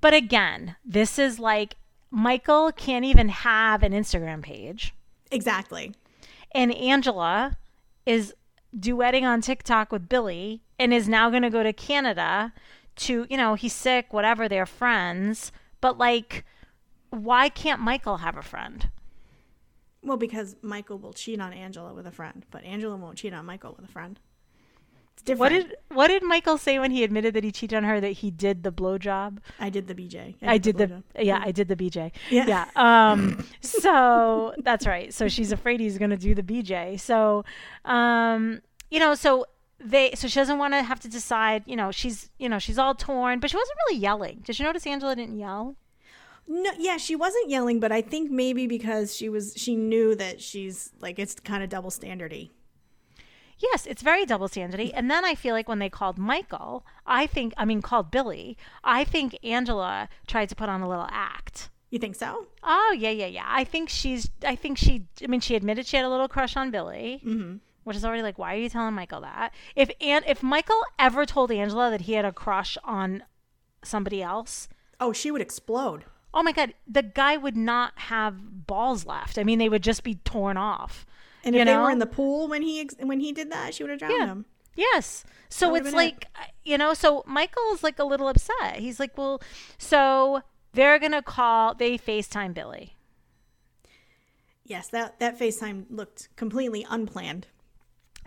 S2: But again, this is like Michael can't even have an Instagram page.
S1: Exactly.
S2: And Angela is duetting on TikTok with Billy and is now going to go to Canada to, you know, he's sick, whatever, they're friends. But like, why can't Michael have a friend?
S1: Well, because Michael will cheat on Angela with a friend, but Angela won't cheat on Michael with a friend. It's different.
S2: What did what did Michael say when he admitted that he cheated on her? That he did the blowjob.
S1: I did the BJ.
S2: I did the
S1: blowjob.
S2: yeah, I did the BJ.
S1: Yeah.
S2: Yeah. Um so [laughs] that's right. So she's afraid he's going to do the BJ. So um you know, so they so she doesn't want to have to decide, you know, she's you know, she's all torn, but she wasn't really yelling. Did you notice Angela didn't yell?
S1: No, yeah, she wasn't yelling, but I think maybe because she was, she knew that she's like it's kind of double standardy.
S2: Yes, it's very double standardy. And then I feel like when they called Michael, I think I mean called Billy, I think Angela tried to put on a little act.
S1: You think so?
S2: Oh yeah, yeah, yeah. I think she's. I think she. I mean, she admitted she had a little crush on Billy,
S1: Mm-hmm.
S2: which is already like, why are you telling Michael that? If and if Michael ever told Angela that he had a crush on somebody else,
S1: Oh, she would explode.
S2: oh my god, the guy would not have balls left. I mean, they would just be torn off.
S1: And
S2: You
S1: if they
S2: know?
S1: were in the pool when he ex- when he did that, she would have drowned
S2: Yeah.
S1: him.
S2: Yes. So it's
S1: it.
S2: like, uh, you know, so Michael's like a little upset. He's like, well, so they're going to call, they FaceTime Billy.
S1: Yes, that that FaceTime looked completely unplanned.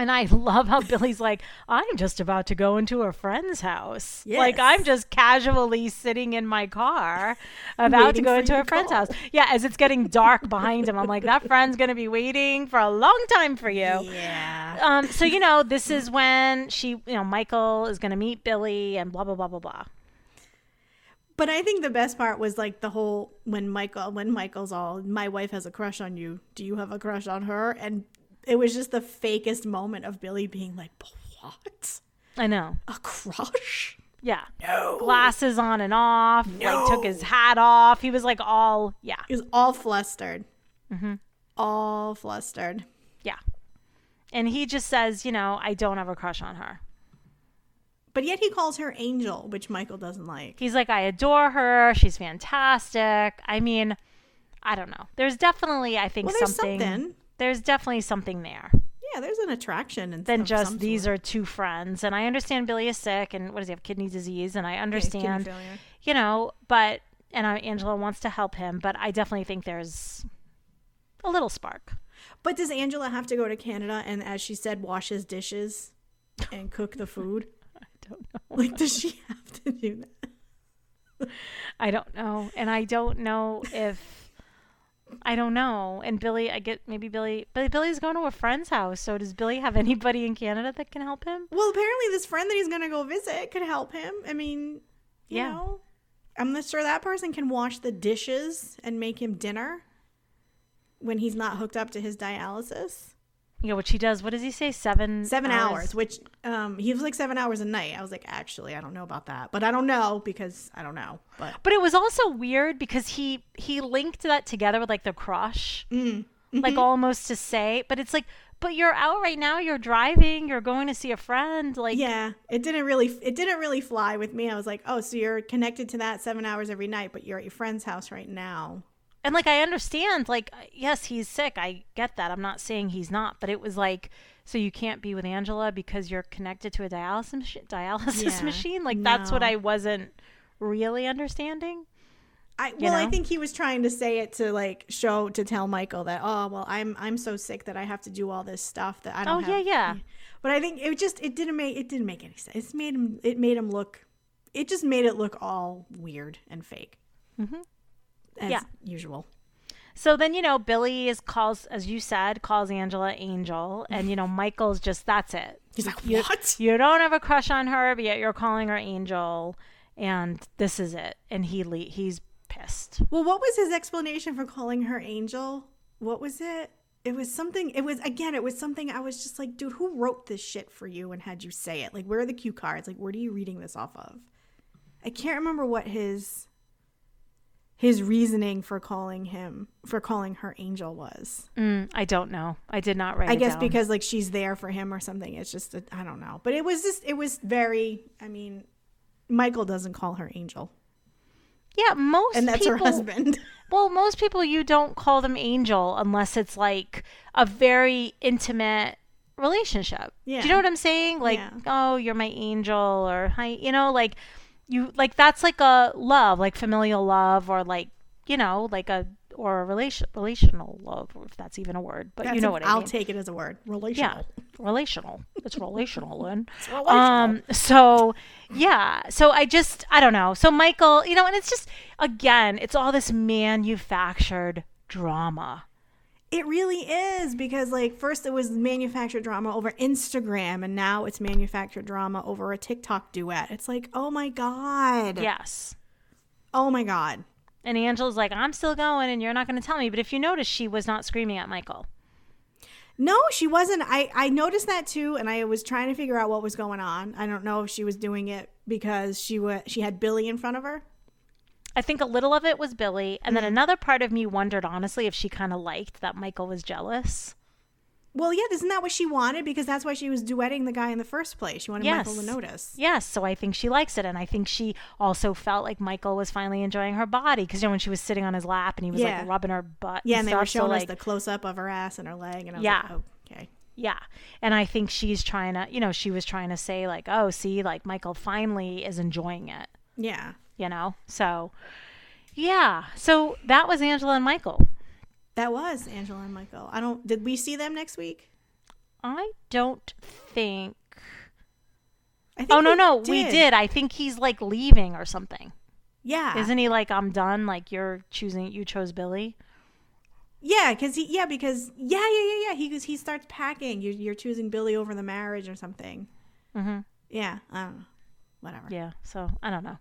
S2: And I [laughs] love how Billy's like, I'm just about to go into a friend's house. Like, I'm just casually sitting in my car [laughs] about to go into a friend's
S1: call.
S2: house. Yeah, as it's getting dark behind him, I'm like, that friend's going to be waiting for a long time for you.
S1: Yeah.
S2: Um, so, you know, this is when she, you know, Michael is going to meet Billy and blah, blah, blah, blah, blah.
S1: But I think the best part was like the whole when Michael when Michael's all my wife has a crush on you. Do you have a crush on her? And it was just the fakest moment of Billy being like, "What?
S2: I know.
S1: A crush?
S2: Yeah.
S1: No."
S2: Glasses on and off. Like, took his hat off. He was like all, yeah.
S1: He was all flustered.
S2: Mm-hmm.
S1: All flustered.
S2: Yeah. And he just says, you know, I don't have a crush on her.
S1: But yet he calls her Angel, which Michael doesn't like.
S2: He's like, I adore her. She's fantastic. I mean, I don't know. There's definitely, I think,
S1: Well, there's
S2: something,
S1: something.
S2: There's definitely something there
S1: Yeah, there's an attraction and
S2: than just these
S1: sort.
S2: are two friends. And I understand Billy is sick and what does he have? Kidney disease. And I understand,
S1: failure.
S2: you know, but, and uh, Angela wants to help him, but I definitely think there's a little spark.
S1: But does Angela have to go to Canada and, as she said, wash his dishes and cook the food? [laughs]
S2: I don't know.
S1: Like, does she [laughs] have to do that?
S2: I don't know. And I don't know if I don't know. And Billy, I get maybe Billy, but Billy's going to a friend's house. So does Billy have [laughs] anybody in Canada that can help him?
S1: Well, apparently, this friend that he's going to go visit could help him. I mean, you
S2: Yeah.
S1: know, I'm not sure that person can wash the dishes and make him dinner when he's not hooked up to his dialysis.
S2: Yeah, which he does. What does he say? Seven.
S1: Seven hours, which um, he was like seven hours a night. I was like, actually, I don't know about that, but I don't know because I don't know. But
S2: But it was also weird because he he linked that together with like the crush,
S1: Mm.
S2: like almost to say. But it's like, but you're out right now. You're driving. You're going to see a friend. Like,
S1: yeah, it didn't really it didn't really fly with me. I was like, oh, so you're connected to that seven hours every night, but you're at your friend's house right now.
S2: And like I understand, like yes, he's sick. I get that. I'm not saying he's not, but it was like, so you can't be with Angela because you're connected to a dialysis dialysis
S1: Yeah,
S2: machine. Like that's what. I wasn't really understanding.
S1: I well, I
S2: know?
S1: think he was trying to say it to like show to tell Michael that oh well I'm I'm so sick that I have to do all this stuff that I don't.
S2: Oh, yeah,
S1: have-
S2: yeah.
S1: But I think it just it didn't make it didn't make any sense. It made him it made him look it just made it look all weird and fake.
S2: Mhm.
S1: As
S2: Yeah.
S1: usual.
S2: So then you know Billy is calls as you said calls Angela Angel, and you know [laughs] Michael's just that's it.
S1: He's like,
S2: You,
S1: what?
S2: you don't have a crush on her, but yet you're calling her Angel, and this is it. And he le- he's pissed.
S1: Well, what was his explanation for calling her Angel? What was it? It was something. It was again. It was something. I was just like, dude, who wrote this shit for you and had you say it? Like, where are the cue cards? Like, where are you reading this off of? I can't remember what his his reasoning for calling him for calling her Angel was.
S2: Mm, I don't know. I did not write.
S1: I guess
S2: down.
S1: because like she's there for him or something. It's just I I don't know. But it was just it was very. I mean, Michael doesn't call her Angel,
S2: yeah, most
S1: and that's
S2: people,
S1: her husband. [laughs]
S2: Well, most people you don't call them Angel unless it's like a very intimate relationship. Do
S1: Yeah.
S2: you know what I'm saying? Like,
S1: Yeah.
S2: oh, you're my angel, or hi, you know, like you like that's like a love, like familial love, or like you know, like a or a relation relational love, if that's even a word. But you know
S1: a-
S2: what I
S1: I'll
S2: mean.
S1: take it as a word. Relational.
S2: yeah,
S1: Relational.
S2: It's relational, Lynn. [laughs]
S1: relational.
S2: Um. So yeah. So I just I don't know. So Michael, you know, and it's just again, it's all this manufactured drama.
S1: It really is because like first it was manufactured drama over Instagram and now it's manufactured drama over a TikTok duet. It's like, "Oh my god."
S2: Yes.
S1: Oh my god.
S2: And Angela's like, I'm still going, and you're not going to tell me. But if you notice, she was not screaming at Michael.
S1: No, she wasn't. I I noticed that too and I was trying to figure out what was going on. I don't know if she was doing it because she was she had Billy in front of her.
S2: I think a little of it was Billy, and
S1: Mm-hmm.
S2: then another part of me wondered, honestly, if she kind of liked that Michael was jealous.
S1: Well, yeah, isn't that what she wanted because that's why she was duetting the guy in the first place. She wanted Michael to notice.
S2: Yes, so I think she likes it, and I think she also felt like Michael was finally enjoying her body because you know when she was sitting on his lap and he was
S1: Yeah.
S2: like rubbing her butt.
S1: Yeah, and they were
S2: stuff, so,
S1: showing us
S2: like,
S1: the close up of her ass and her leg and I was
S2: Yeah.
S1: like, oh, okay.
S2: Yeah. And I think she's trying to, you know, she was trying to say, like, oh, see, like, Michael finally is enjoying it,
S1: Yeah.
S2: You know? So, yeah. So that was Angela and Michael.
S1: That was Angela and Michael. I don't. Did we see them next week?
S2: I don't think.
S1: I think
S2: Oh, no, no. We did. I think he's, like, leaving or something.
S1: Yeah.
S2: Isn't he like, I'm done? Like, you're choosing, you chose Billy?
S1: Yeah, because he. Yeah, because yeah, yeah, yeah, yeah. He goes. He starts packing. You're, you're choosing Billy over the marriage or something.
S2: Mm-hmm.
S1: Yeah. I don't know. Whatever.
S2: Yeah. So I don't know.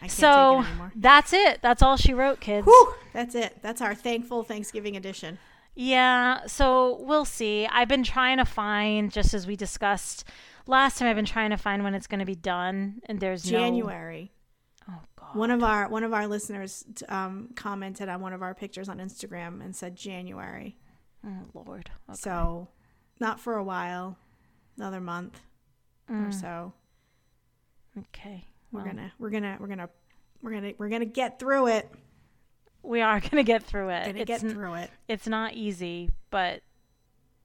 S1: Can't
S2: So
S1: take it anymore.
S2: that's it. That's all she wrote, kids.
S1: Whew, that's it. That's our thankful Thanksgiving edition.
S2: Yeah, so we'll see. I've been trying to find, just as we discussed last time, I've been trying to find when it's going to be done, and there's no.
S1: January.
S2: Oh God.
S1: One of our one of our listeners um, commented on one of our pictures on Instagram and said January.
S2: Oh Lord. Okay.
S1: So not for a while. Another month or so.
S2: Okay.
S1: We're
S2: well,
S1: gonna we're gonna we're gonna we're gonna we're gonna get through it.
S2: we are [laughs] gonna get through it.
S1: Gonna
S2: it's,
S1: get through it.
S2: it's not easy, but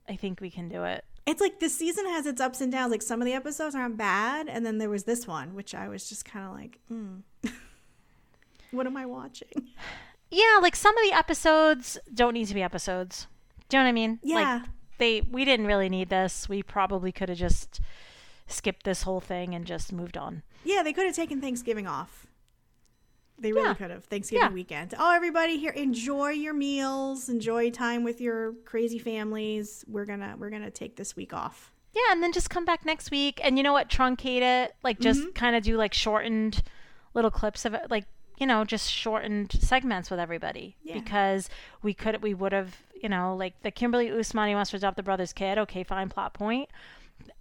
S2: I think we can do it.
S1: It's like this season has its ups and downs. Like some of the episodes aren't bad, and then there was this one, which I was just kind of like, mm. [laughs] what am I watching? [laughs]
S2: Yeah, like some of the episodes don't need to be episodes. Do you know what I mean?
S1: Yeah.
S2: Like they we didn't really need this. We probably could have just skipped this whole thing and just moved on.
S1: Yeah, they could have taken Thanksgiving off. They really
S2: Yeah.
S1: could have. Thanksgiving
S2: Yeah.
S1: weekend. Oh, everybody here, enjoy your meals, enjoy time with your crazy families. We're gonna we're gonna take this week off.
S2: Yeah, and then just come back next week and you know what? Truncate it. Like just
S1: Mm-hmm.
S2: kind of do like shortened little clips of it like you know, just shortened segments with everybody
S1: Yeah.
S2: because we could we would have, you know, like the Kimberly Usmani wants to adopt the brother's kid. Okay, fine, plot point.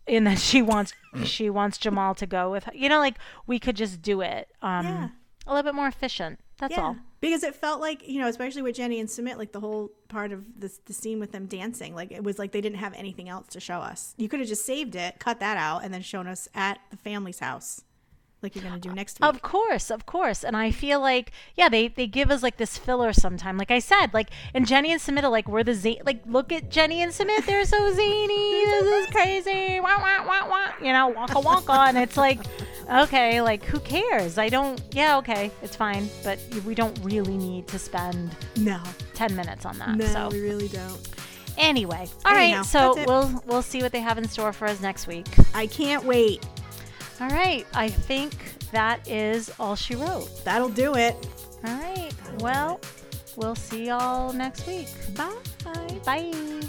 S2: And then she wants she wants Jamal to go with her. You know, like we could just do it um
S1: Yeah.
S2: a little bit more efficient. That's
S1: yeah,
S2: all.
S1: because it felt like you know, especially with Jenny and Sumit, like the whole part of this the scene with them dancing, like it was like they didn't have anything else to show us. You could have just saved it, cut that out, and then shown us at the family's house, like you're gonna do next week.
S2: Of course, of course. And I feel like, yeah, they, they give us like this filler sometime. Like I said, like, and Jenny and Samita, like, we're the Z, like, look at Jenny and Sumit. They're so [laughs] zany. This is crazy. Wah, wah, wah, wah. You know, wonka, wonka. And it's like, okay, like, who cares? I don't, yeah, okay, it's fine. But we don't really need to spend
S1: no,
S2: 10 minutes on that.
S1: no,
S2: so,
S1: we really don't.
S2: anyway, all
S1: Anyhow,
S2: right. So we'll, we'll see what they have in store for us next week.
S1: I can't wait.
S2: All right. I think that is all she wrote.
S1: That'll do it.
S2: All right. Well, we'll see y'all next week.
S1: Bye.
S2: Bye.